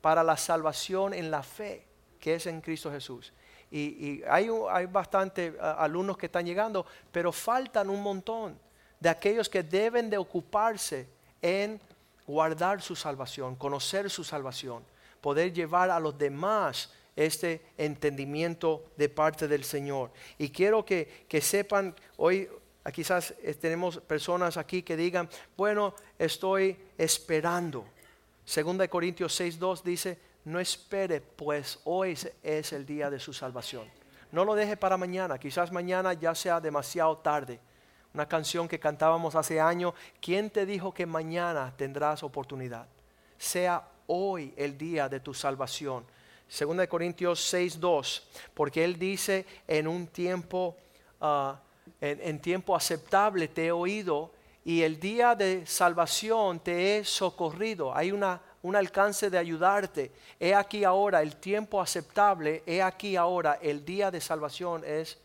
para la salvación en la fe que es en Cristo Jesús. Y, hay, hay bastantes alumnos que están llegando, pero faltan un montón de aquellos que deben de ocuparse en guardar su salvación, conocer su salvación, poder llevar a los demás este entendimiento de parte del Señor. Y quiero que, sepan, hoy quizás tenemos personas aquí que digan, bueno, estoy esperando. Segunda de Corintios 6.2 dice, no espere, pues hoy es el día de su salvación. No lo deje para mañana, quizás mañana ya sea demasiado tarde. Una canción que cantábamos hace años, ¿quién te dijo que mañana tendrás oportunidad? Sea hoy el día de tu salvación. Segunda de Corintios 6, 2, porque él dice en un tiempo, ah, en, tiempo aceptable te he oído y el día de salvación te he socorrido. Hay una, un alcance de ayudarte. He aquí ahora el tiempo aceptable, he aquí ahora el día de salvación es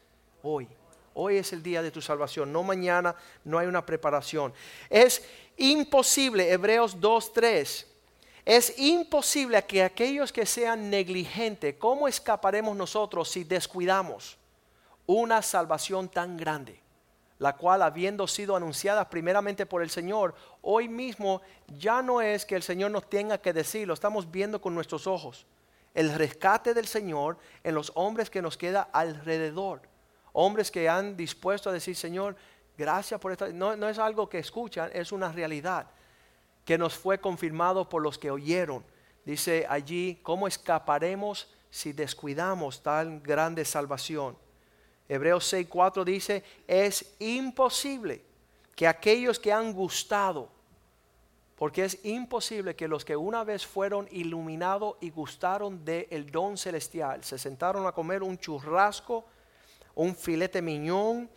hoy. Hoy es el día de tu salvación, no mañana, no hay una preparación. Es imposible, Hebreos 2, 3 es imposible que aquellos que sean negligentes, ¿cómo escaparemos nosotros si descuidamos una salvación tan grande? La cual habiendo sido anunciada primeramente por el Señor, hoy mismo ya no es que el Señor nos tenga que decir, lo estamos viendo con nuestros ojos. El rescate del Señor en los hombres que nos queda alrededor. Hombres que han dispuesto a decir, Señor, gracias por esto. No, no es algo que escuchan, es una realidad que nos fue confirmado por los que oyeron. Dice allí, ¿cómo escaparemos si descuidamos tan grande salvación? Hebreos 6:4 dice, es imposible que aquellos que han gustado, porque es imposible que los que una vez fueron iluminados y gustaron del don celestial, se sentaron a comer un churrasco, un filete miñón,